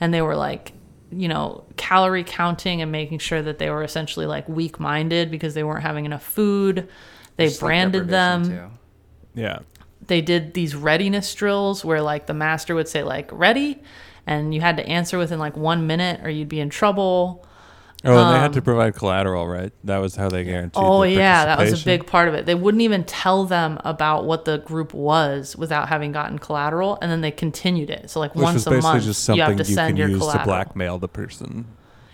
B: And they were like, you know, calorie counting and making sure that they were essentially like weak minded because they weren't having enough food. They
A: Sleep
B: branded them
A: deprivation, too.
C: Yeah.
B: they did these readiness drills where like the master would say like ready and you had to answer within like one minute or you'd be in trouble
C: Oh, and they had to provide collateral, right? That was how they guaranteed.
B: Um, oh yeah that was a big part of it they wouldn't even tell them about what the group was without having gotten collateral and then they continued it so like
C: Which
B: once a
C: basically
B: month
C: just
B: you have to
C: you
B: send
C: can
B: your
C: use
B: collateral
C: to blackmail the person.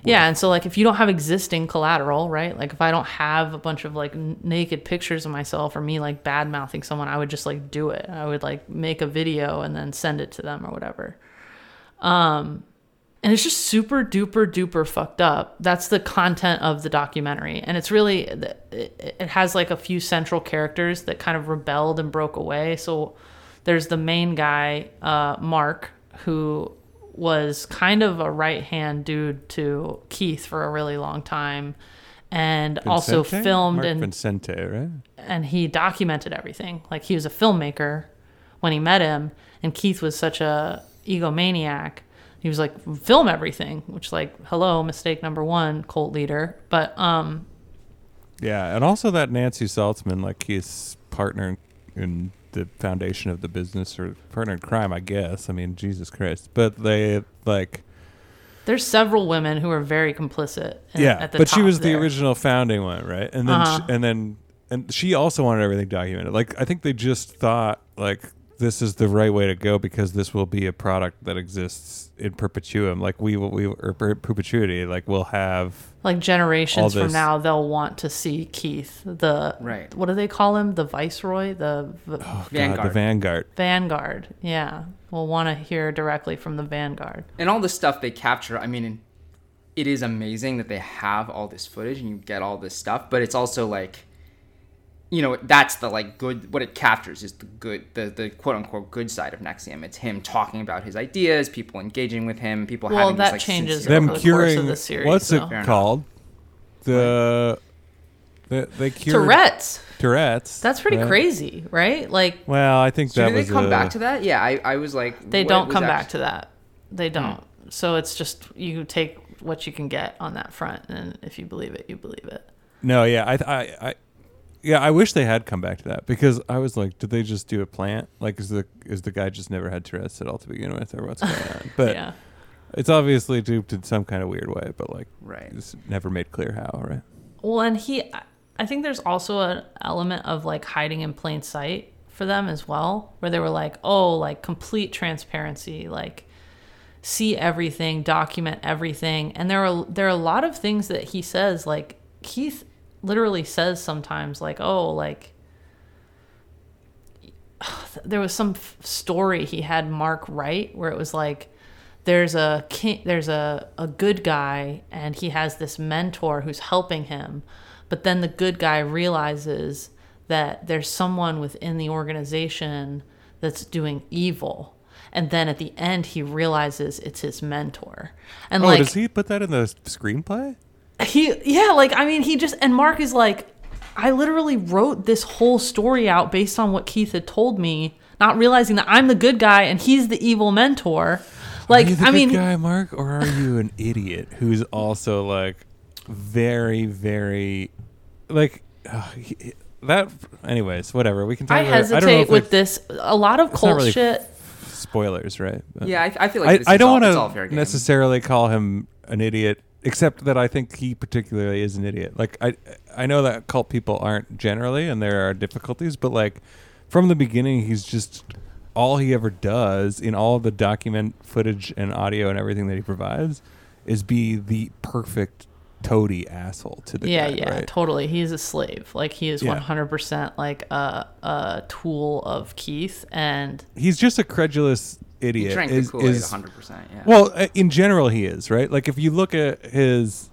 B: yeah, and so like if you don't have existing collateral, right? Like if I don't have a bunch of like n- naked pictures of myself or me like bad mouthing someone, I would just like do it. I would like make a video and then send it to them or whatever. Um and it's just super duper duper fucked up. That's the content of the documentary. And it's really it, has like a few central characters that kind of rebelled and broke away. So there's the main guy, uh, Mark, who was kind of a right hand dude to Keith for a really long time, and also
C: Vicente?
B: filmed
C: Mark
B: and
C: Vicente, right?
B: and he documented everything. Like he was a filmmaker when he met him, and Keith was such a egomaniac. He was like, film everything, which like, hello, mistake number one, cult leader. But um,
C: Yeah, and also that Nancy Salzman, like his partner in the foundation of the business or partner in crime, I guess. I mean, Jesus Christ. But they like
B: there's several women who are very complicit. in-
C: yeah,
B: at the
C: but she was the original founding one, right? And then
B: Uh-huh.
C: she, and then and she also wanted everything documented. Like I think they just thought like this is the right way to go because this will be a product that exists in perpetuum. Like we will we or per- perpetuity. Like we'll have
B: Like generations from now, they'll want to see Keith, the
A: Right.
B: What do they call him? The viceroy, the v-
C: oh, God, the
A: Vanguard.
C: vanguard.
B: vanguard. Yeah, we'll want to hear directly from the vanguard.
A: and all the stuff they capture i mean it is amazing that they have all this footage and you get all this stuff but it's also like you know that's the like good what it captures is the good the, the quote unquote good side of NXIVM it's him talking about his ideas people engaging with him people
B: Well,
A: having
B: that
A: this, like,
B: changes
A: sincere-
C: Them
B: the course of
C: curing
B: the series,
C: what's
B: though.
C: it
A: Fair
C: called? The they, they cured
B: Tourette's.
C: Tourette's.
B: That's pretty
C: right?
B: crazy, right? Like
C: Well, I think
A: so
C: that
A: do they come
C: a-
A: back to that yeah i, I was like
B: they don't
A: was
B: come back
A: actu-
B: to that. They hmm. don't. So it's just you take what you can get on that front, and if you believe it, you believe it.
C: No, yeah, I, I, I, yeah, I wish they had come back to that because I was like, did they just do a plant? Like, is the is the guy just never had Tourette's at all to begin with, or what's going on? But
B: yeah.
C: it's obviously duped in some kind of weird way. But like,
A: right
C: it's never made clear how, right?
B: Well, and he, I think there's also an element of like hiding in plain sight for them as well, where they were like, oh, like complete transparency, like see everything, document everything, and there are there are a lot of things that he says, like Keith literally says sometimes, like, oh, like there was some f- story he had Mark write where it was like there's a king, there's a, a good guy and he has this mentor who's helping him but then the good guy realizes that there's someone within the organization that's doing evil and then at the end he realizes it's his mentor and
C: Oh,
B: like
C: does he put that in the screenplay?
B: He yeah like i mean he just and mark is like i literally wrote this whole story out based on what keith had told me not realizing that i'm the good guy and he's the evil mentor like
C: are you the
B: i
C: good
B: mean
C: guy, Mark, or are you an idiot who's also like very, very like uh, he- that. Anyways, whatever. We can talk.
B: I
C: about, I don't know
B: hesitate
C: if
B: with
C: it's
B: this. A lot of
C: It's
B: cult
C: really
B: shit.
C: spoilers, right? But-
A: Yeah, I, I feel
C: I,
A: like this
C: I don't
A: all, it's all
C: want to necessarily call him an idiot, except that I think he particularly is an idiot. Like I, I know that cult people aren't generally, and there are difficulties, but like from the beginning, he's just all he ever does in all the document footage and audio and everything that he provides is be the perfect toady asshole to the
B: yeah,
C: guy,
B: yeah,
C: right?
B: totally. He's a slave. Like he is
C: Yeah.
B: one hundred percent like a a tool of Keith, and
C: He's just a credulous
A: he
C: idiot.
A: drank
C: is,
A: the Kool-Aid
C: is-
A: 100%. Yeah.
C: well, uh, in general, he is right. Like if you look at his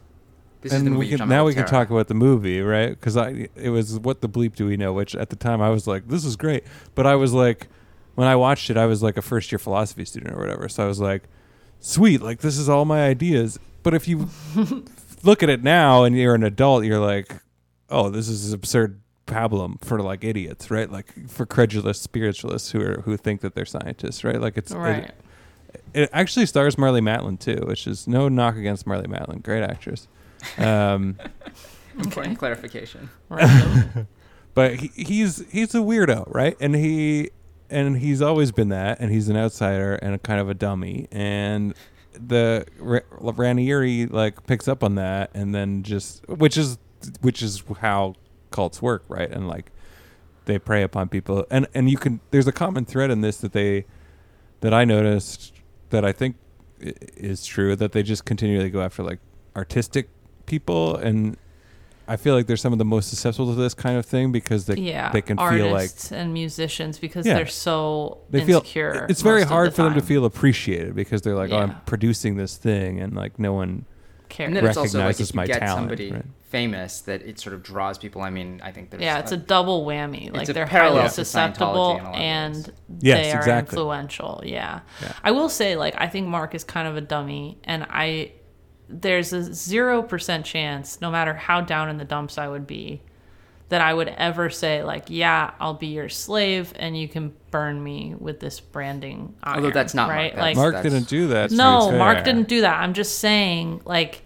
A: this is the
C: and
A: movie
C: we can now we can talk about the movie, right? Because I it was what the bleep do we know? Which at the time I was like, this is great, but I was like, when I watched it, I was like a first year philosophy student or whatever, so I was like, sweet, like this is all my ideas. But if you look at it now and you're an adult, you're like, oh, this is absurd pablum for like idiots, right? Like for credulous spiritualists who are who think that they're scientists, right? Like it's
B: right.
C: it, it actually stars Marlee Matlin too, which is no knock against Marlee Matlin, great actress. Um,
A: Important clarification.
B: right.
C: but he, he's he's a weirdo, right? And he and he's always been that, and he's an outsider and a kind of a dummy. And the Ra- Raniere like picks up on that, and then just which is which is how cults work, right? And like they prey upon people, and and you can there's a common thread in this that they that I noticed that I think i- is true that they just continually go after like artistic people and I feel like they're some of the most susceptible to this kind of thing because they
B: yeah,
C: they can feel like
B: artists and musicians because
C: Yeah.
B: they're so
C: they feel it's very hard
B: the
C: for them to feel appreciated because they're like oh I'm producing this thing and like no one
B: Care.
A: And then it's also like
C: recognizes
A: if you
C: my
A: get
C: talent,
A: somebody
C: right?
A: Famous that it sort of draws people. I mean, I think there's
B: yeah, it's a
A: a,
B: double whammy. Like
A: a
B: they're
A: parallel
B: highly susceptible
A: in a lot of
B: and.
C: Yes,
B: they are
C: exactly.
B: influential. Yeah.
C: Yeah.
B: I will say, like, I think Mark is kind of a dummy, and I there's a zero percent chance, no matter how down in the dumps I would be, that I would ever say like, "Yeah, I'll be your slave, and you can burn me with this branding." Iron,
A: Although that's not Mark,
B: right.
A: that's-
B: like,
C: Mark
A: that's-
C: didn't do that to
B: no. Mark didn't do that. I'm just saying, like,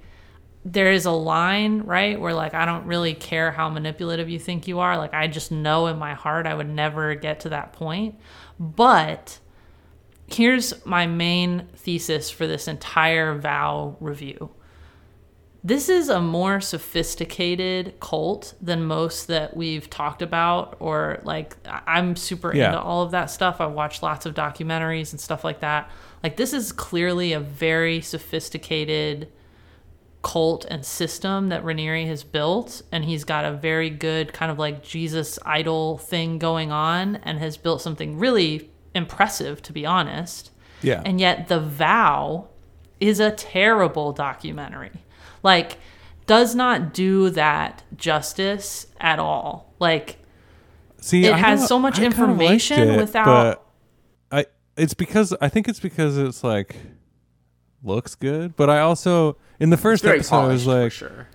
B: there is a line, right, where like I don't really care how manipulative you think you are. Like, I just know in my heart I would never get to that point. But here's my main thesis for this entire vow review. This is a more sophisticated cult than most that we've talked about, or like I'm super
C: Yeah.
B: into all of that stuff. I watch lots of documentaries and stuff like that. Like, this is clearly a very sophisticated cult and system that Raniere has built, and he's got a very good kind of like Jesus idol thing going on, and has built something really impressive, to be honest.
C: Yeah.
B: And yet, The Vow is a terrible documentary. Like, does not do that justice at all. Like,
C: See,
B: It
C: I
B: has so much
C: I
B: information
C: it,
B: without-
C: But I, it's because I think it's because it's like looks good, but I also in the first
A: very
C: episode I was like,
A: sure.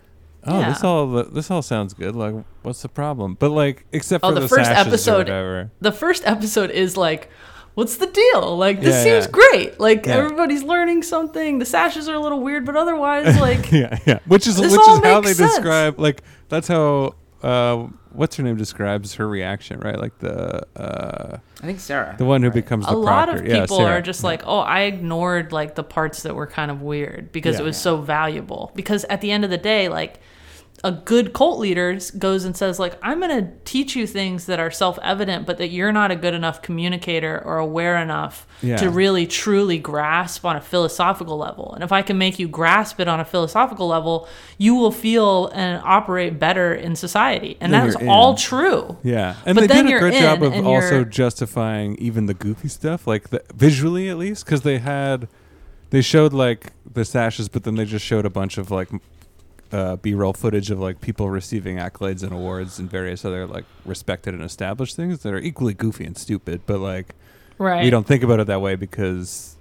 C: oh, this all this all sounds good. Like, what's the problem? But like, except
B: Oh,
C: for
B: the
C: the,
B: first
C: sashes or
B: episode- the first episode is like what's the deal like this
C: Yeah,
B: seems
C: yeah.
B: great like
C: Yeah.
B: everybody's learning something the sashes are a little weird but otherwise like
C: yeah, yeah. Which is
B: This
C: which
B: all
C: is how they
B: sense.
C: describe like that's how uh what's her name describes her reaction, right? Like the uh
A: I think Sarah.
C: the one who
A: right?
C: becomes the
B: a lot
C: proctor.
B: of
C: Yeah,
B: people
C: Sarah.
B: are just like oh i ignored like the parts that were kind of weird because
C: Yeah.
B: it was so valuable because at the end of the day like a good cult leader goes and says like i'm going to teach you things that are self-evident but that you're not a good enough communicator or aware enough
C: Yeah.
B: to really truly grasp on a philosophical level. And if i can make you grasp it on a philosophical level you will feel and operate better in society. And
C: Then
B: that is all true.
C: Yeah, and
B: But
C: they did a great job of also justifying even the goofy stuff, like the, visually at least, because they had they showed like the sashes, but then they just showed a bunch of like uh, B-roll footage of like people receiving accolades and awards and various other like respected and established things that are equally goofy and stupid, but like
B: right
C: we don't think about it that way because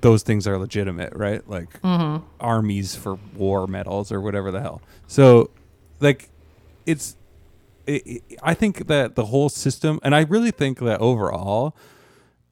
C: those things are legitimate, right? Like
B: mm-hmm.
C: armies for war medals or whatever the hell. So, like, it's. It, it- I think that the whole system, and I really think that overall,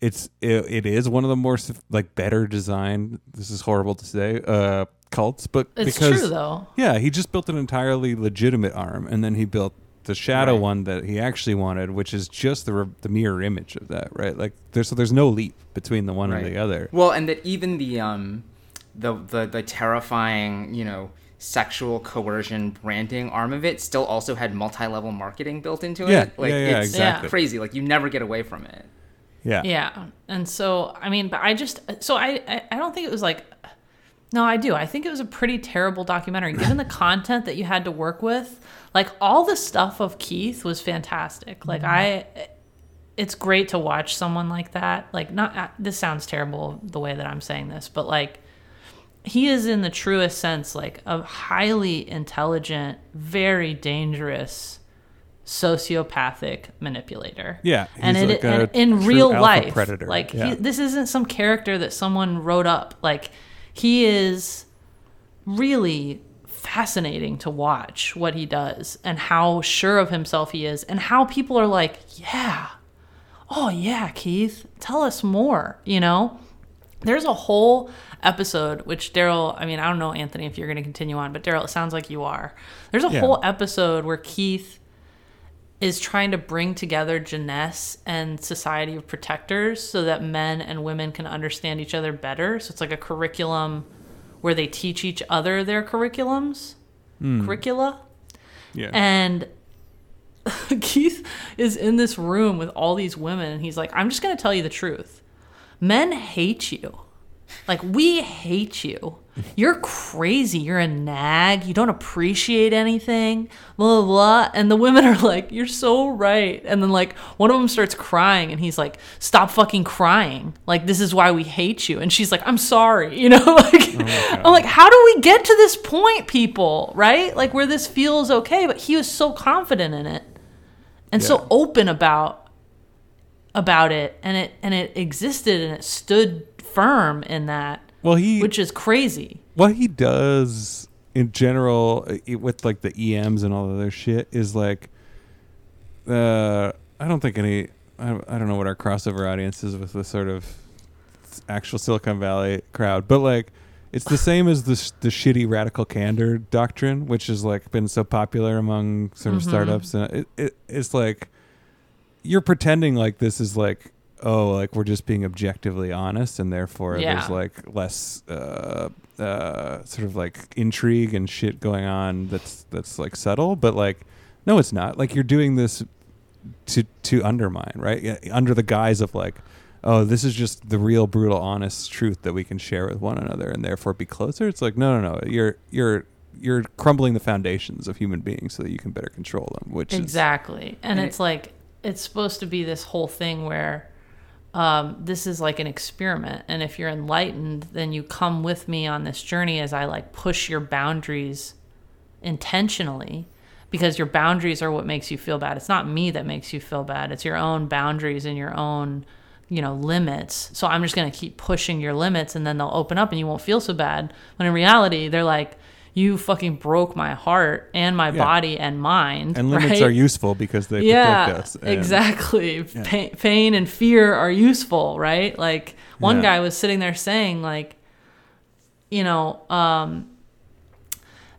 C: it's it, it is one of the more like better designed. This is horrible to say. Uh, cults, but
B: It's
C: because
B: true though.
C: yeah, he just built an entirely legitimate arm, and then he built the shadow
A: Right.
C: one that he actually wanted, which is just the re- the mirror image of that, right? Like there's so there's no leap between the one and the other.
A: Well, and that even the um, the the the terrifying, you know, sexual coercion branding arm of it still also had multi-level marketing built into
C: Yeah,
A: it. Like
C: yeah, yeah,
A: it's
C: exactly.
A: crazy. Like you never get away from it.
C: Yeah,
B: Yeah. And so, I mean, but I just, so I, I, I don't think it was like, no, I do. I think it was a pretty terrible documentary. Given the content that you had to work with, like all the stuff of Keith was fantastic. Like, I, it's great to watch someone like that. Like, not, uh, this sounds terrible the way that I'm saying this, but like, he is in the truest sense like a highly intelligent, very dangerous sociopathic manipulator.
C: Yeah,
B: and it,
C: like
B: and in real life,
C: predator.
B: like
C: Yeah.
B: he, this isn't some character that someone wrote up. Like he is really fascinating to watch what he does and how sure of himself he is, and how people are like, yeah, oh yeah, Keith, tell us more. You know, there's a whole episode which Darrell. I mean, I don't know, Anthony, if you're going to continue on, but Darrell, it sounds like you are. There's a
C: Yeah.
B: whole episode where Keith is trying to bring together Jeunesse and Society of Protectors so that men and women can understand each other better. So it's like a curriculum where they teach each other their curriculums, hmm. curricula.
C: yeah.
B: And Keith is in this room with all these women, and he's like, I'm just going to tell you the truth. Men hate you. Like, we hate you. You're crazy. You're a nag. You don't appreciate anything. Blah, blah, blah. And the women are like, You're so right. And then, like, one of them starts crying, and he's like, Stop fucking crying. Like, this is why we hate you. And she's like, I'm sorry. You know, like, oh I'm like, How do we get to this point, people? Right? Like, where this feels okay. But he was so confident in it and
C: Yeah.
B: so open about about it and it and it existed and it stood firm in that
C: well, he
B: which is crazy
C: what he does in general with like the EMs and all of their shit is like uh I don't think any I, I don't know what our crossover audience is with the sort of actual Silicon Valley crowd but like it's the same as the sh- the shitty radical candor doctrine which has like been so popular among sort of
B: Mhm.
C: startups and it, it it's like you're pretending like this is like oh like we're just being objectively honest and therefore
B: Yeah.
C: there's like less uh uh sort of like intrigue and shit going on that's that's like subtle but like no it's not. Like you're doing this to to undermine right? Yeah, under the guise of like oh this is just the real brutal honest truth that we can share with one another and therefore be closer. It's like no no no. You're you're you're crumbling the foundations of human beings so that you can better control them which is
B: exactly. And,
A: And
B: it's like it's supposed to be this whole thing where um, this is like an experiment. And if you're enlightened then you come with me on this journey as i like push your boundaries intentionally because your boundaries are what makes you feel bad. It's not me that makes you feel bad. It's your own boundaries and your own you know limits. So i'm just going to keep pushing your limits and then they'll open up and you won't feel so bad. When in reality they're like you fucking broke my heart and my
C: Yeah.
B: body and mind
C: and limits
B: right?
C: are useful because they
B: yeah
C: protect us and-
B: exactly. Pain, pain and fear are useful right? Like one
C: Yeah.
B: guy was sitting there saying like you know um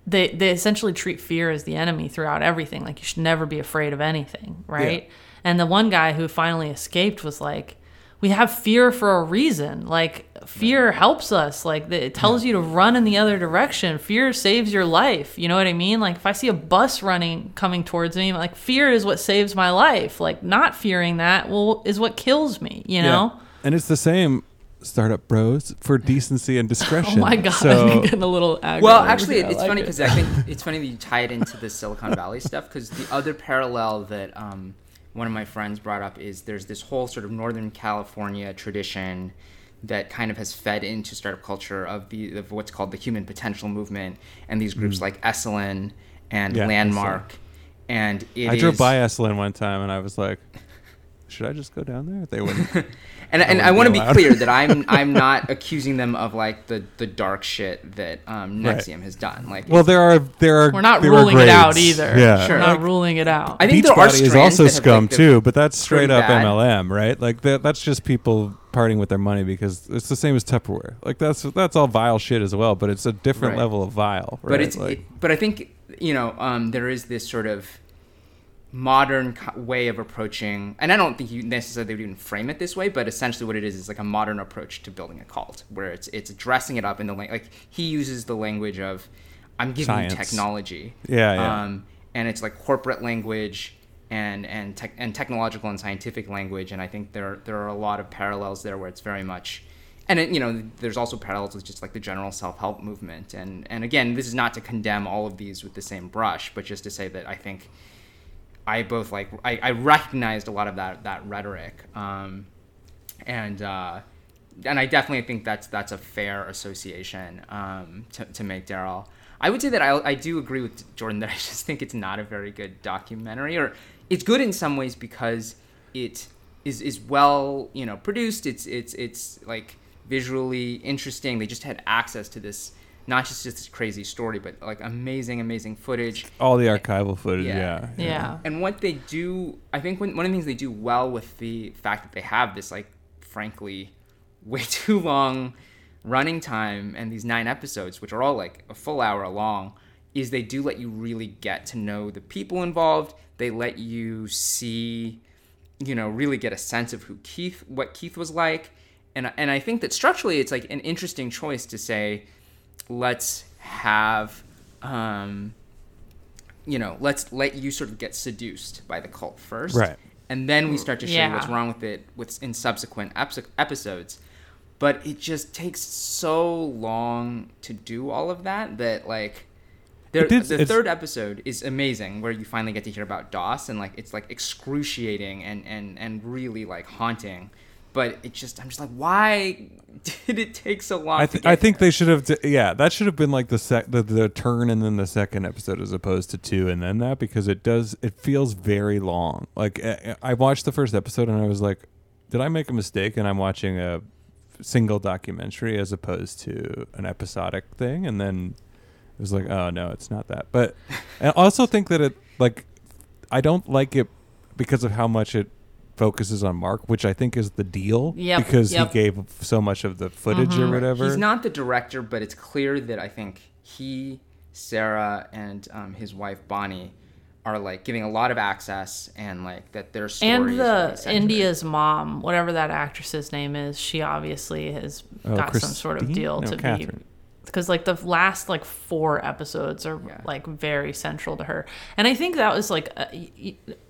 B: they they essentially treat fear as the enemy throughout everything. Like you should never be afraid of anything right? And the one guy who finally escaped was like we have fear for a reason. Like fear helps us like it tells you to run in the other direction fear saves your life you know what i mean like if i see a bus running coming towards me like fear is what saves my life like not fearing that will is what kills me you know
C: Yeah. and it's the same startup bros for decency and discretion.
B: oh my god
C: so
B: i'm getting a little aggro
A: Well, actually,
B: here.
A: It's
B: like
A: funny
B: it.
A: because I think it's funny that you tie it into the Silicon Valley stuff. Because the other parallel that um, one of my friends brought up is there's this whole sort of Northern California tradition that kind of has fed into startup culture of the of what's called the human potential movement and these groups like Esalen and
C: Mm. Yeah,
A: Landmark. And it
C: i drove
A: is-
C: by esalen one time and i was like should I just go down there? They wouldn't.
A: And, and
C: wouldn't
A: I want to be clear that I'm I'm not accusing them of like the, the dark shit that um,
C: Right.
A: NXIVM has done. Like,
C: well, there are there are.
B: We're not ruling it out either.
C: Yeah,
A: Sure.
B: We're not
C: Like,
B: ruling it out.
A: I think there are
C: Beachbody is also
A: that have,
C: scum
A: like,
C: too, but that's straight up
A: bad.
C: MLM, right? Like that, that's just people parting with their money because it's the same as Tupperware. Like that's that's all vile shit as well, but it's a different
A: Right.
C: level of vile. Right?
A: but it's
C: like,
A: it, but I think you know um, there is this sort of modern way of approaching, and I don't think you necessarily would even frame it this way, but essentially what it is is like a modern approach to building a cult, where it's it's dressing it up in the like he uses the language of I'm giving
C: Science.
A: you technology,
C: Yeah, yeah.
A: um, and it's like corporate language. And and tech and technological and scientific language, and I think there there are a lot of parallels there where it's very much and it, you know there's also parallels with just like the general self-help movement and and again this is not to condemn all of these with the same brush but just to say that i think i both like i, I recognized a lot of that that rhetoric um, and uh, and i definitely think that's that's a fair association um, to, to make Darrell. I would say that I, I do agree with jordan that i just think it's not a very good documentary or it's good in some ways because it is is well you know produced. It's it's it's like visually interesting. They just had access to this not just just this crazy story but like amazing amazing footage
C: all the archival footage.
A: Yeah.
C: Yeah,
B: yeah.
A: and what they do i think when, one of the things they do well with the fact that they have this like frankly way too long running time and these nine episodes which are all like a full hour long is they do let you really get to know the people involved they let you see you know really get a sense of who keith what keith was like and, and i think that structurally it's like an interesting choice to say let's have um, you know, let's let you sort of get seduced by the cult first,
C: Right.
A: And then we start to show you what's wrong with it with in subsequent epi- episodes. But it just takes so long to do all of that that like. There,
C: did-
A: the third episode is amazing, where you finally get to hear about DOS, and like it's like excruciating and and and really like haunting. But it just, I'm just like, why did it take so long?
C: I, th- I think
A: there?
C: they should have. D- yeah, that should have been like the, sec- the the turn and then the second episode as opposed to two and then that because it does it feels very long. Like I, I watched the first episode and I was like, did I make a mistake? And I'm watching a single documentary as opposed to an episodic thing, and then it was like, oh no, it's not that. But I also think that it like I don't like it because of how much it focuses on Mark, which I think is the deal.
B: Yep,
C: Because
B: yep.
C: he gave so much of the footage or whatever.
A: He's not the director, but it's clear that I think he, Sarah, and um, his wife Bonnie are like giving a lot of access and like that their story
B: And the
A: really.
B: India's mom, whatever that actress's name is, she obviously has
C: Oh,
B: got some sort of deal
C: No,
B: to
C: Catherine.
B: be because like the last like four episodes are
A: Yeah.
B: like very central to her and i think that was like uh,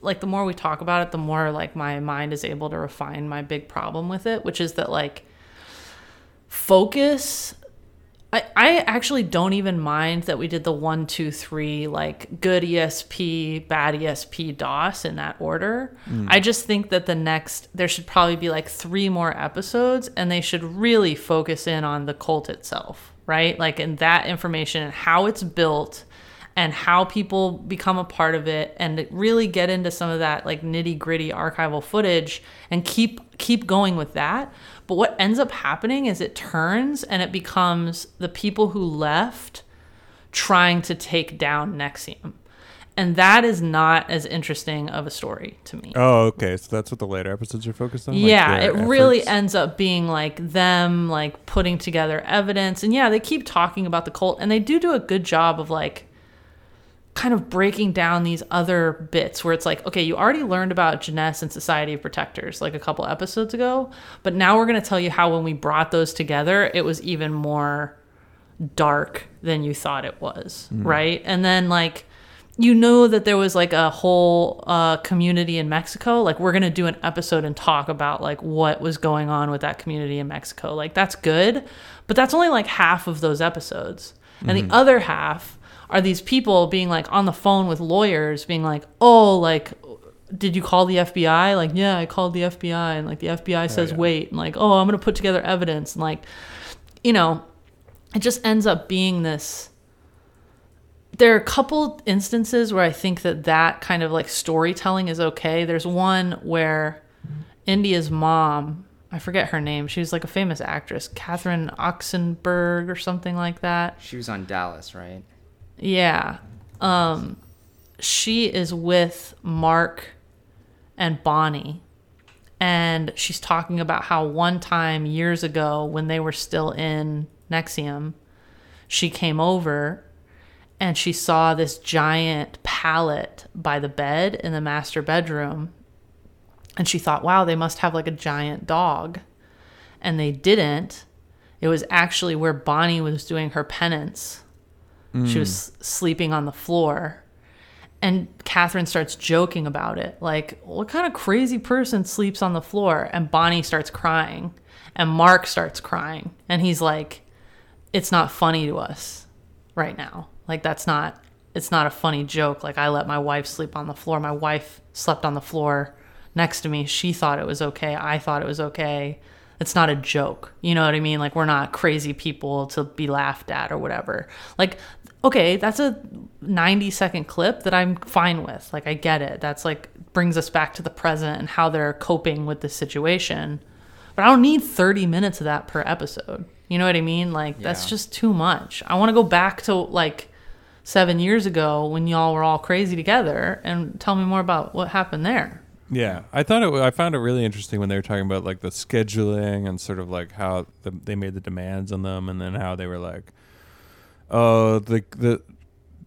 B: like the more we talk about it the more like my mind is able to refine my big problem with it which is that like focus I, I actually don't even mind that we did the one, two, three, like good ESP, bad ESP, DOS in that order. I just think that the next, there should probably be like three more episodes and they should really focus in on the cult itself, right? Like in that information and how it's built and how people become a part of it and really get into some of that like nitty gritty archival footage and keep keep going with that but what ends up happening is it turns and it becomes the people who left trying to take down NXIVM and that is not as interesting of a story to me
C: Oh, okay. So that's what the later episodes are focused on. like
B: yeah, it really ends up being like them like putting together evidence, and yeah, they keep talking about the cult, and they do do a good job of like kind of breaking down these other bits where it's like, okay, you already learned about Janess and Society of Protectors like a couple episodes ago, but now we're going to tell you how when we brought those together, it was even more dark than you thought it was, mm. right? And then like you know that there was like a whole uh, community in Mexico. Like we're gonna do an episode and talk about like what was going on with that community in Mexico. Like that's good, but that's only like half of those episodes, and the other half are these people being like on the phone with lawyers, being like, oh, like. Did you call the FBI? Like, yeah, I called the FBI, and like the FBI says
C: yeah.
B: wait, and like, oh, I'm gonna put together evidence, and like, you know, it just ends up being this there are a couple instances where I think that that kind of like storytelling is okay. There's one where India's mom. I forget her name. She was like a famous actress, Catherine Oxenberg or something like that.
A: She was on Dallas, right?
B: Yeah. Um, she is with Mark and Bonnie. And she's talking about how one time years ago, when they were still in NXIVM, she came over and she saw this giant pallet by the bed in the master bedroom. And she thought, wow, they must have like a giant dog. And they didn't. It was actually where Bonnie was doing her penance. She hmm. was sleeping on the floor. And Catherine starts joking about it. Like, what kind of crazy person sleeps on the floor? And Bonnie starts crying. And Mark starts crying. And he's like, it's not funny to us right now. Like, that's not, it's not a funny joke. Like, I let my wife sleep on the floor. My wife slept on the floor next to me. She thought it was okay. I thought it was okay. It's not a joke. You know what I mean? Like, we're not crazy people to be laughed at or whatever. Like, okay, that's a 90 second clip that I'm fine with. Like, I get it. That's like brings us back to the present and how they're coping with the situation. But I don't need 30 minutes of that per episode. You know what I mean? Like, that's just too much. I want to go back to like seven years ago when y'all were all crazy together and tell me more about what happened there.
C: Yeah, I thought it. I found it really interesting when they were talking about like the scheduling and sort of like how the, they made the demands on them, and then how they were like, "Oh, the the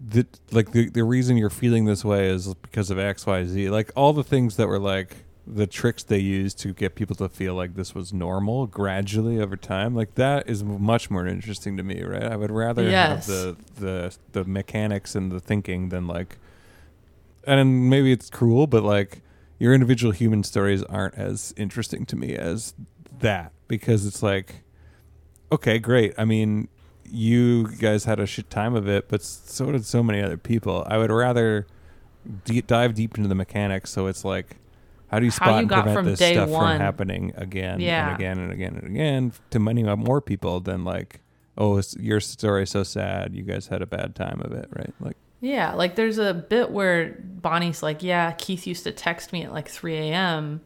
C: the like the the reason you're feeling this way is because of X, Y, Z." Like all the things that were like the tricks they used to get people to feel like this was normal gradually over time. Like that is much more interesting to me, right? I would rather
B: Yes.
C: have the the the mechanics and the thinking than like and maybe it's cruel, but like your individual human stories aren't as interesting to me as that because it's like, okay, great. I mean, you guys had a shit time of it, but so did so many other people. I would rather de- dive deep into the mechanics. So it's like, how do you spot
B: you
C: and prevent this stuff
B: one.
C: from happening again
B: Yeah.
C: and again and again and again to many more people than like, oh, your story is so sad. You guys had a bad time of it, right? Like,
B: Yeah, like there's a bit where Bonnie's like, Yeah, Keith used to text me at like 3 a.m.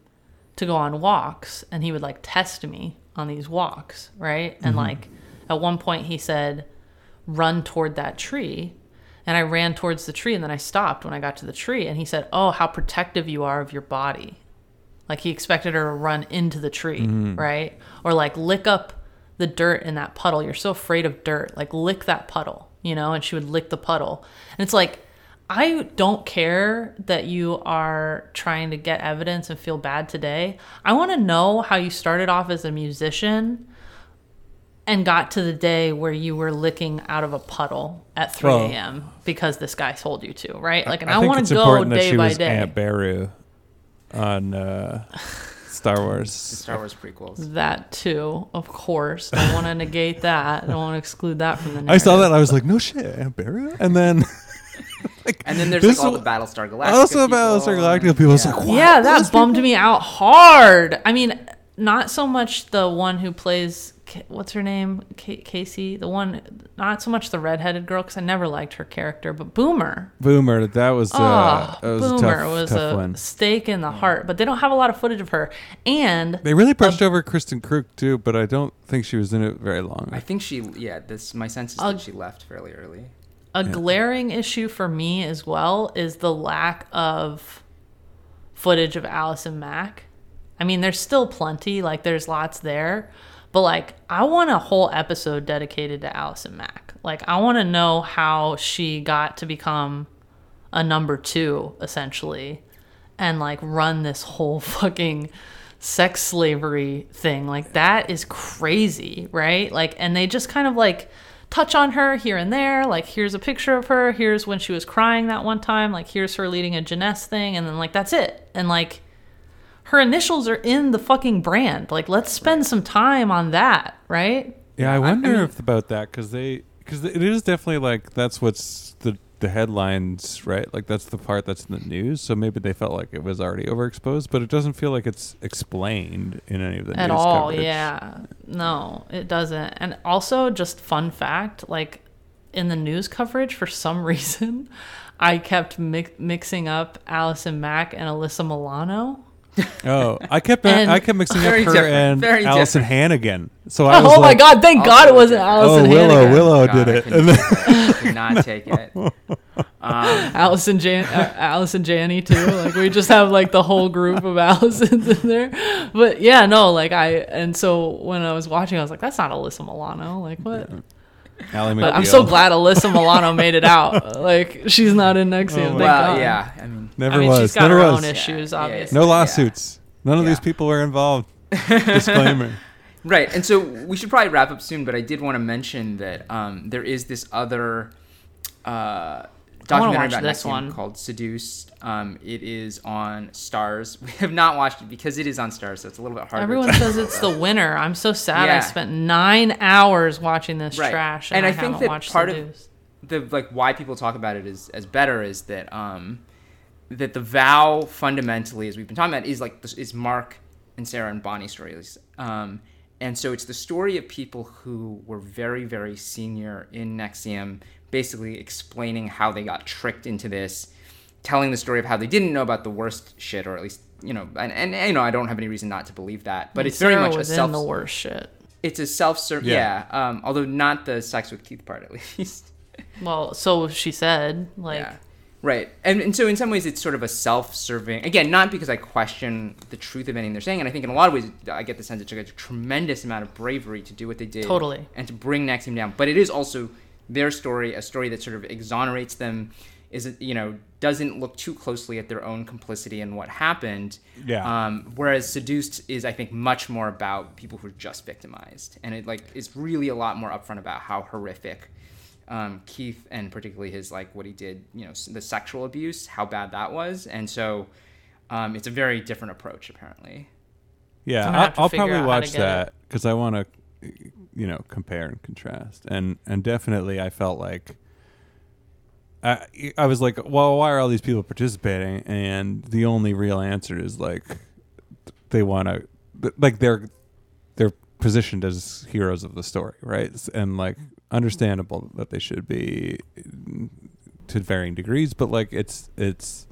B: to go on walks, and he would like test me on these walks, right? And mm-hmm. like at one point he said, Run toward that tree. And I ran towards the tree, and then I stopped when I got to the tree, and he said, Oh, how protective you are of your body. Like he expected her to run into the tree, mm-hmm. right? Or like lick up the dirt in that puddle. You're so afraid of dirt. Like lick that puddle, you know? And she would lick the puddle. And it's like, I don't care that you are trying to get evidence and feel bad today. I want to know how you started off as a musician and got to the day where you were licking out of a puddle at 3
C: Well-
B: a.m. because this guy told you to, right? Like, and I,
C: think
B: want to go
C: important that
B: day
C: she
B: by
C: was
B: day.
C: Aunt Beru on uh, Star Wars.
A: Star Wars prequels.
B: That too, of course. I want to negate that. I don't want to exclude that from the narrative.
C: I saw that. And I was like, no shit, Aunt Beru. And then, like,
A: And then there's like all the Battlestar Galactica.
C: also
A: people.
C: Battlestar Galactica people.
A: Yeah.
C: like, what?
B: Yeah, that bummed
C: people?
B: me out hard. I mean, not so much the one who plays what's her name, Ca Casey. The one, not so much the redheaded girl because I never liked her character, but Boomer.
C: Boomer. That was. Uh,
B: Oh,
C: that was a tough,
B: was
C: tough
B: a
C: one.
B: stake in the heart. But they don't have a lot of footage of her, and
C: They really pushed over Kristin Kreuk too, but I don't think she was in it very long.
A: I think she, yeah, this my sense is
B: I'll-
A: that she left fairly early.
B: A glaring issue for me as well is the lack of footage of Allison Mack. I mean, there's still plenty, like there's lots there, but like I want a whole episode dedicated to Allison Mack. Like I want to know how she got to become a number 2 essentially and like run this whole fucking sex slavery thing. Like that is crazy, right? Like and they just kind of like touch on her here and there. Like here's a picture of her, here's when she was crying that one time, like here's her leading a Jeunesse thing and then like that's it. And like her initials are in the fucking brand. Like let's spend some time on that, right?
C: Yeah, I
A: I
C: wonder
A: mean-
C: if about that because they because it is definitely like that's what's the the headlines, right? Like that's the part that's in the news. So maybe they felt like it was already overexposed, but it doesn't feel like it's explained in any of the
B: at
C: news
B: all
C: coverage.
B: yeah no it doesn't and also just fun fact like in the news coverage for some reason i kept mi- mixing up allison mack and alyssa milano
C: Oh, I kept
B: And-
C: I kept mixing up
A: Very
C: her
A: different,
C: and
A: very
C: Allison
A: different.
C: Hannigan. So I was
B: oh my
C: like,
B: god! Thank God it wasn't
A: different.
B: Allison
C: Oh, Willow,
B: Hannigan.
C: Willow
A: God,
C: did
A: I
C: it.
A: couldn't
C: And then-
A: take it. I could not take it. Um,
B: Allison Jan, uh, Allison Janney too. Like we just have like the whole group of Allisons in there. But yeah, no, like I and so when I was watching, I was like, that's not Alyssa Milano. Like what?
C: Ally
B: But I'm so glad Alyssa Milano made it out. Like she's not in NXIVM.
C: Oh
A: well,
B: God.
A: yeah. I mean,
C: Never
B: I mean,
C: was.
B: she's got
C: Never
B: her
C: was.
B: own issues,
A: Yeah, yeah,
B: obviously.
C: No
A: Yeah.
C: lawsuits. None of these people were involved. Disclaimer.
A: Right, and so we should probably wrap up soon, but I did want to mention that um, there is this other uh, documentary about
B: this
A: NXIVM
B: one.
A: called Seduced. Um, it is on Starz. We have not watched it because it is on Starz, so it's a little bit harder.
B: Everyone says it's the winner. I'm so sad. I spent nine hours watching this
A: Right.
B: trash, and,
A: And
B: I,
A: I think that
B: watched
A: part of- the like why people talk about it as as better is that um that the vow fundamentally as we've been talking about is like this is Mark and Sarah and Bonnie stories um and so it's the story of people who were very very senior in NXIVM basically explaining how they got tricked into this telling the story of how they didn't know about the worst shit or at least you know and, and you know I don't have any reason not to believe that but it's very
B: Sarah
A: much a self
B: in the worst shit.
A: it's a self-serving, yeah,
C: Yeah.
A: um although not the sex with Keith part at least
B: Well, so she said, like,
A: yeah. Right. And, and so in some ways it's sort of a self-serving again, not because I question the truth of anything they're saying, and I think in a lot of ways I get the sense it took a tremendous amount of bravery to do what they did.
B: Totally.
A: And to bring NXIVM down. But it is also their story, a story that sort of exonerates them, is it you know, doesn't look too closely at their own complicity and what happened.
C: Yeah.
A: Um, whereas Seduced is I think much more about people who are just victimized. And it like is really a lot more upfront about how horrific um, Keith and particularly his like what he did, you know, the sexual abuse, how bad that was, and so um, it's a very different approach apparently.
C: Yeah,
B: I'm gonna
C: I,
B: have to
C: I'll probably
B: out how to
C: watch that because I want to, you know, compare and contrast. And and definitely, I felt like I I was like, well, why are all these people participating? And the only real answer is like they want to, like they're they're positioned as heroes of the story, right? And like understandable that they should be mm, to varying degrees, but like it's it's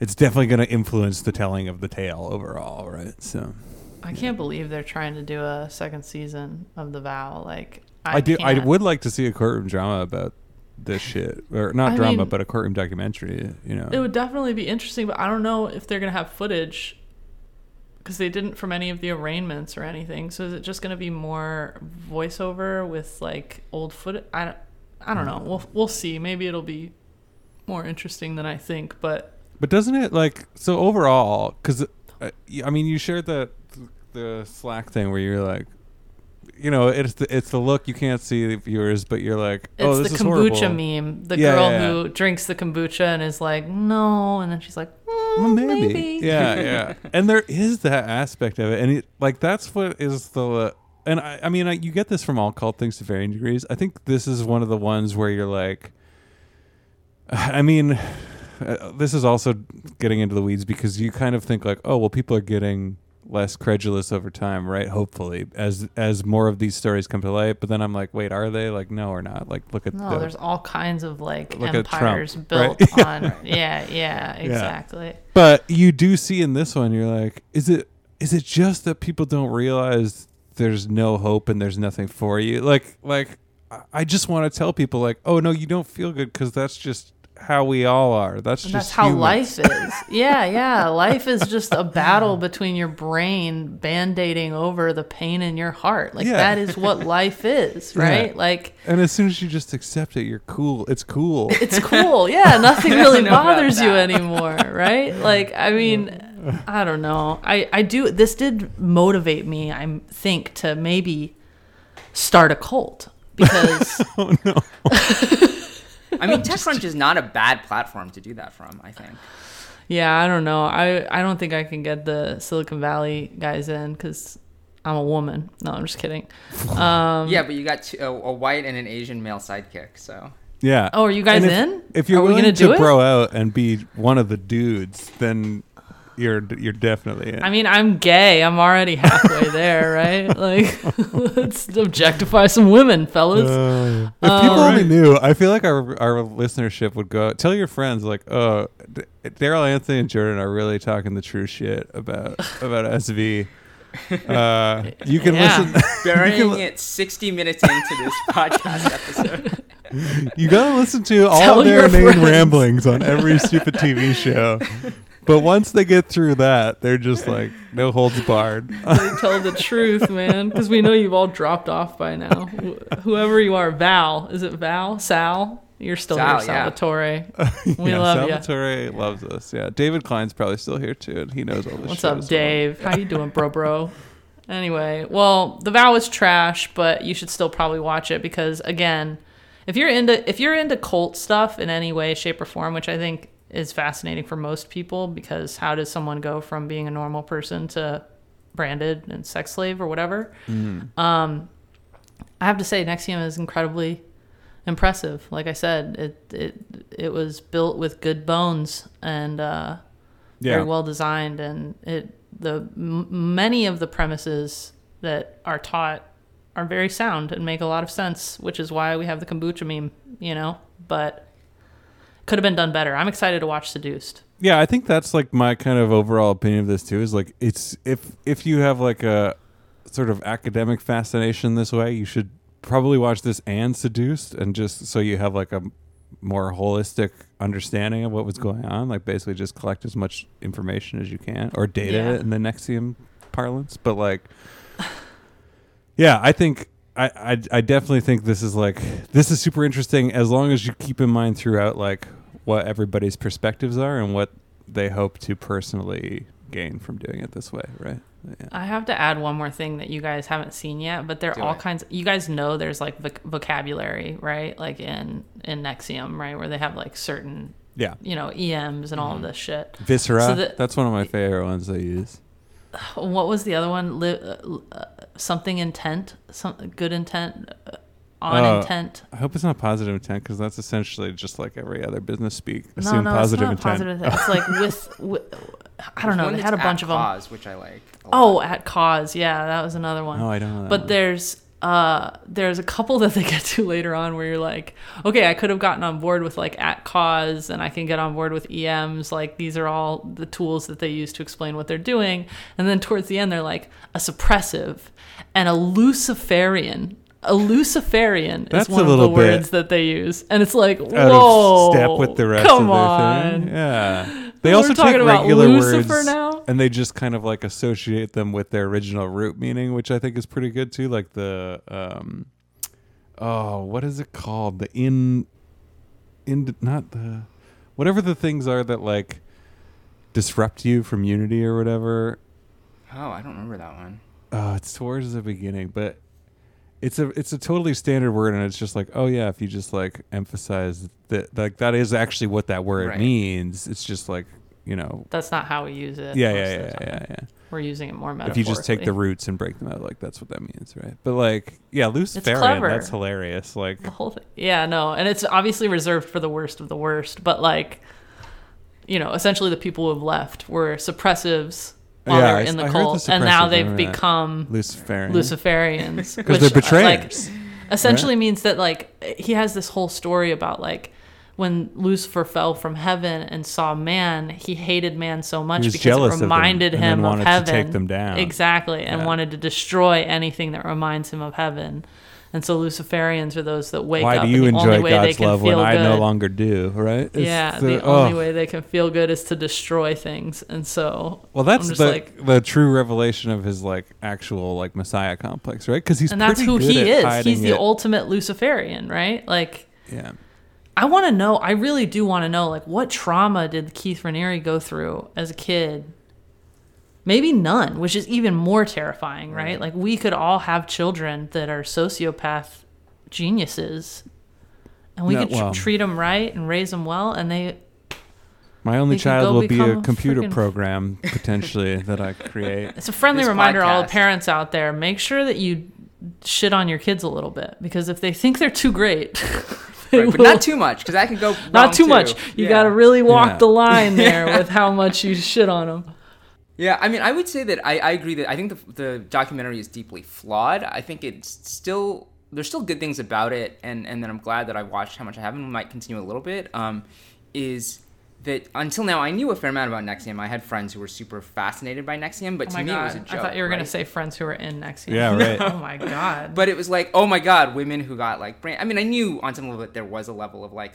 C: it's definitely going to influence the telling of the tale overall, right? So
B: I can't believe they're trying to do a second season of The Vow. Like,
C: I,
B: I,
C: do. I would like to see a courtroom drama about this shit, or not
B: I
C: drama,
B: mean-
C: but a courtroom documentary. You know,
B: It would definitely be interesting, but I don't know if they're gonna have footage because they didn't from any of the arraignments or anything. So is it just gonna be more voiceover with like old footage? I don't. I don't know. We'll we'll see. Maybe it'll be more interesting than I think. But
C: but doesn't it like so overall? Because uh, I mean, you shared that the Slack thing where you're like, you know, it's the it's the look you can't see the viewers, but you're like, oh,
B: it's
C: this
B: the
C: is
B: kombucha
C: horrible.
B: meme. The
C: Yeah,
B: girl
C: yeah,
B: who drinks the kombucha and is like, no, and then she's like, mm,
C: Well, maybe.
B: maybe.
C: Yeah, yeah. and there is that aspect of it, and it, like that's what is the. And I, I mean, I, you get this from all cult things to varying degrees. I think this is one of the ones where you're like, I mean, uh, this is also getting into the weeds because you kind of think like, oh, well, people are getting less credulous over time, right? Hopefully, as as more of these stories come to light. But then I'm like, wait, are they like no or not? Like, look at
B: No,
C: the,
B: there's all kinds of like
C: at Trump,
B: empires
C: right?
B: built on. Yeah, yeah, exactly.
C: But you do see in this one, you're like, is it is it just that people don't realize there's no hope and there's nothing for you? Like like I- I just want to tell people like, oh no, you don't feel good because that's just how we all are. That's
B: And
C: just
B: that's how
C: humans.
B: life is. Yeah, yeah. Life is just a battle between your brain band-aiding over the pain in your heart. Like
C: Yeah.
B: that is what life is, right?
C: Yeah.
B: Like
C: And as soon as you just accept it, you're cool. It's cool.
B: it's cool. Yeah, nothing really bothers you anymore, right? Like I mean, I don't know. I I do this did motivate me, I think to maybe start a cult because
C: oh no.
A: I mean, TechCrunch is not a bad platform to do that from. I think.
B: yeah, I don't know. I I don't think I can get the Silicon Valley guys in cuz I'm a woman. No, I'm just kidding. Um
A: yeah, but you got two, a, a white and an Asian male sidekick, so
C: Yeah.
B: Oh, are you guys
C: if,
B: in?
C: If you're
B: Are we
C: willing
B: gonna
C: to
B: do it?
C: bro out and be one of the dudes, then you're you're definitely in.
B: I mean, I'm gay. I'm already halfway there, right? Like, let's objectify some women, fellas.
C: Uh, if
B: Oh,
C: people only knew, I feel like our our listenership would go. Tell your friends, like, oh, D- Darrell Anthony and Jordan are really talking the true shit about about SV. Uh, you can
B: Yeah.
C: listen.
A: Burying
C: li-
A: it 60 minutes into this podcast episode.
C: You gotta listen to all
B: Tell
C: their
B: your
C: main
B: friends.
C: ramblings on every stupid TV show. But once they get through that, they're just like no holds barred.
B: They tell the truth, man, because we know you've all dropped off by now. Wh- Whoever you are, Val, is it Val? Sal? You're still
A: Sal,
B: here,
A: yeah.
B: Salvatore. We
C: yeah,
B: love you.
C: Salvatore loves us. Yeah, David Klein's probably still here too, and he knows all this. Shit.
B: What's
C: shit
B: up,
C: as well.
B: Dave? How you doing, bro, bro? Anyway, well, The Vow is trash, but you should still probably watch it because again, if you're into if you're into cult stuff in any way, shape, or form, which I think is fascinating for most people, because how does someone go from being a normal person to branded and sex slave or whatever?
C: Mm-hmm.
B: Um, I have to say, NXIVM is incredibly impressive. Like I said, it it it was built with good bones and. uh
C: Yeah,
B: very well designed and it the m- many of the premises that are taught are very sound and make a lot of sense which is why we have the kombucha meme you know but could have been done better i'm excited to watch seduced
C: yeah. I think that's like my kind of overall opinion of this too. Is like it's if if you have like a sort of academic fascination this way, you should probably watch this and Seduced, and just so you have like a more holistic understanding of what was going on. Like basically just collect as much information as you can, or data
B: Yeah.
C: in the NXIVM parlance. But like, yeah, I think. I, I, I definitely think this is like this is super interesting as long as you keep in mind throughout like what everybody's perspectives are and what they hope to personally gain from doing it this way, right? Yeah.
B: i have to add one more thing that you guys haven't seen yet but there are all
A: it.
B: kinds you guys know there's like voc- vocabulary right like in in NXIVM right where they have like certain
C: Yeah.
B: you know ems and all of this shit
C: Viscera.
B: So the-
C: that's one of my favorite ones I use.
B: what was the other one? Li- uh, something intent, some good intent, uh, on
C: Oh.
B: intent.
C: I hope it's not positive intent because that's essentially just like every other business speak.
B: No,
C: Assume
B: no,
C: positive
B: it's not
C: intent.
B: positive intent. It's like with, with I don't know.
A: One
B: They had a bunch
A: at
B: of them.
A: cause, which I like.
B: Oh, at cause, yeah, that was another one.
C: No, I don't know.
B: But
C: one.
B: there's uh there's a couple that they get to later on where you're like okay i could have gotten on board with like at cause and i can get on board with ems like these are all the tools that they use to explain what they're doing and then towards the end they're like a suppressive and a luciferian a luciferian
C: That's
B: is one
C: a
B: of the words that they use and it's like
C: out
B: whoa
C: of step with the rest
B: come
C: of their
B: on
C: thing. Yeah. They
B: We're
C: also
B: talking
C: take
B: about
C: regular
B: Lucifer
C: words
B: now?
C: and they just kind of like associate them with their original root meaning, which I think is pretty good too. Like the um, oh, what is it called? The in, in not the whatever the things are that like disrupt you from unity or whatever.
A: Oh, I don't remember that one.
C: Oh, it's towards the beginning, but it's a it's a totally standard word, and it's just like, oh yeah, if you just like emphasize that, like that is actually what that word
A: Right.
C: means. It's just like you know,
B: that's not how we use it
C: yeah, yeah, yeah, yeah, yeah.
B: we're using it more
C: If you just take the roots and break them out, like that's what that means, right? But like, yeah, Luciferian, that's hilarious. Like,
B: the whole thing. Yeah, no, and it's obviously reserved for the worst of the worst, but like, you know, essentially the people who have left were suppressives while
C: Yeah,
B: they were in the
C: I heard the
B: cult, and now they've become
C: Luciferian,
B: Luciferians
C: because
B: which,
C: they're
B: uh, like,
C: betrayers.
B: essentially means that like he has this whole story about like when Lucifer fell from heaven and saw man, he hated man so much because it
C: of
B: reminded
C: and then
B: him of
C: wanted to
B: heaven.
C: take them down.
B: Exactly, and
C: Yeah.
B: wanted to destroy anything that reminds him of heaven. And so Luciferians are those that wake
C: Why
B: up
C: do you
B: and the only
C: enjoy
B: way
C: God's love when I
B: good.
C: no longer do? Right? It's
B: yeah, the,
C: oh.
B: only way they can feel good is to destroy things. And so
C: Well, that's the
B: like
C: the true revelation of his like actual like Messiah complex, right? Because he's
B: and that's who he is. He's the
C: it.
B: ultimate Luciferian, right? Like
C: Yeah,
B: I want to know. I really do want to know, like, what trauma did Keith Raniere go through as a kid? Maybe none, which is even more terrifying, right? Like, we could all have children that are sociopath geniuses, and we
C: No,
B: could tr-
C: well-
B: treat them right and raise them well, and they.
C: my only
B: He
C: child will be
B: become
C: a
B: a
C: computer
B: friggin-
C: program potentially that I create.
B: It's a friendly
A: This
B: reminder, to all the parents out there: make sure that you shit on your kids a little bit, because if they think they're too great,
A: Right, but not too much because that can go wrong
B: not too
A: too.
B: much. You
A: Yeah.
B: got to really walk
C: Yeah.
B: the line there with how much you shit on them.
A: Yeah, I mean, I would say that I, I agree that I think the, the documentary is deeply flawed. I think it's still there's still good things about it, and and then I'm glad that I watched how much I have and might continue a little bit. Um, is that until now I knew a fair amount about NXIVM. I had friends who were super fascinated by NXIVM, but
B: Oh
A: to me
B: god!
A: it was a joke.
B: I thought you were gonna say friends who were in NXIVM.
C: Yeah, right.
B: oh my god!
A: But it was like, oh my god, women who got like brain. I mean, I knew on some level that there was a level of like,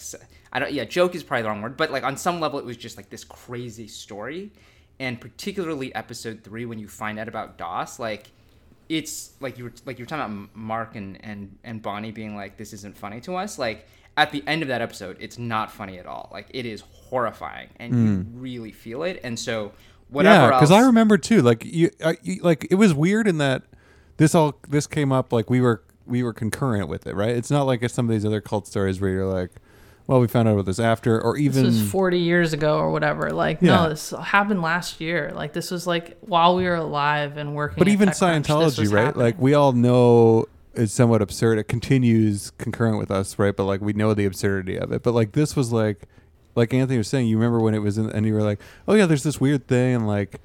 A: I don't. Yeah, joke is probably the wrong word, but like on some level, it was just like this crazy story, and particularly episode three when you find out about DOS, like. It's like you were like you were talking about Mark and, and and Bonnie being like this isn't funny to us. Like at the end of that episode, it's not funny at all. Like it is horrifying, and you hmm. really feel it. And so whatever
C: yeah, because I remember too. Like you, I, you, like it was weird in that this all this came up like we were we were concurrent with it, right? It's not like some of these other cult stories where you're like, well, we found out about this after, or
B: this
C: even
B: was 40 years ago or whatever. Like,
C: Yeah.
B: no, this happened last year. Like, this was like while we were alive and working.
C: but even Scientology, right?
B: happening.
C: Like we all know it's somewhat absurd. It continues concurrent with us, right? But like we know the absurdity of it. But like this was like, like Anthony was saying, you remember when it was in, and you were like, oh yeah, there's this weird thing, and like.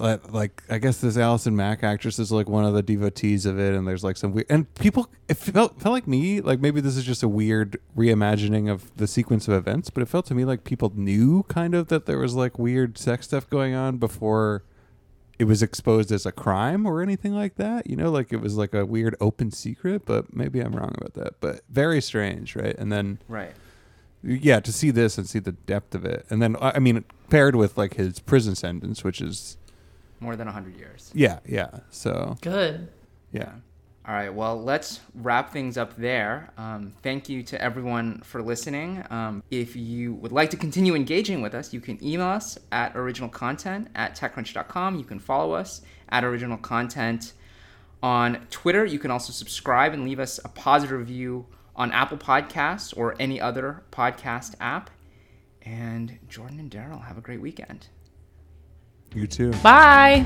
C: Like, like I guess this Allison Mack actress is like one of the devotees of it, and there's like some weird and people. It felt felt like me like maybe this is just a weird reimagining of the sequence of events, but it felt to me like people knew kind of that there was like weird sex stuff going on before it was exposed as a crime or anything like that. You know, like it was like a weird open secret, but maybe I'm wrong about that. But very strange, right? And then
A: right.
C: yeah, to see this and see the depth of it, and then I I mean paired with like his prison sentence, which is
A: More than hundred years.
C: yeah, yeah. So
B: good.
C: yeah,
A: All right, well, let's wrap things up there. Um, thank you to everyone for listening. Um, if you would like to continue engaging with us, you can email us at originalcontent at techcrunch.com. You can follow us at original content on Twitter. You can also subscribe and leave us a positive review on Apple Podcasts or any other podcast app. And Jordan and Darrell, have a great weekend.
C: You too.
B: Bye.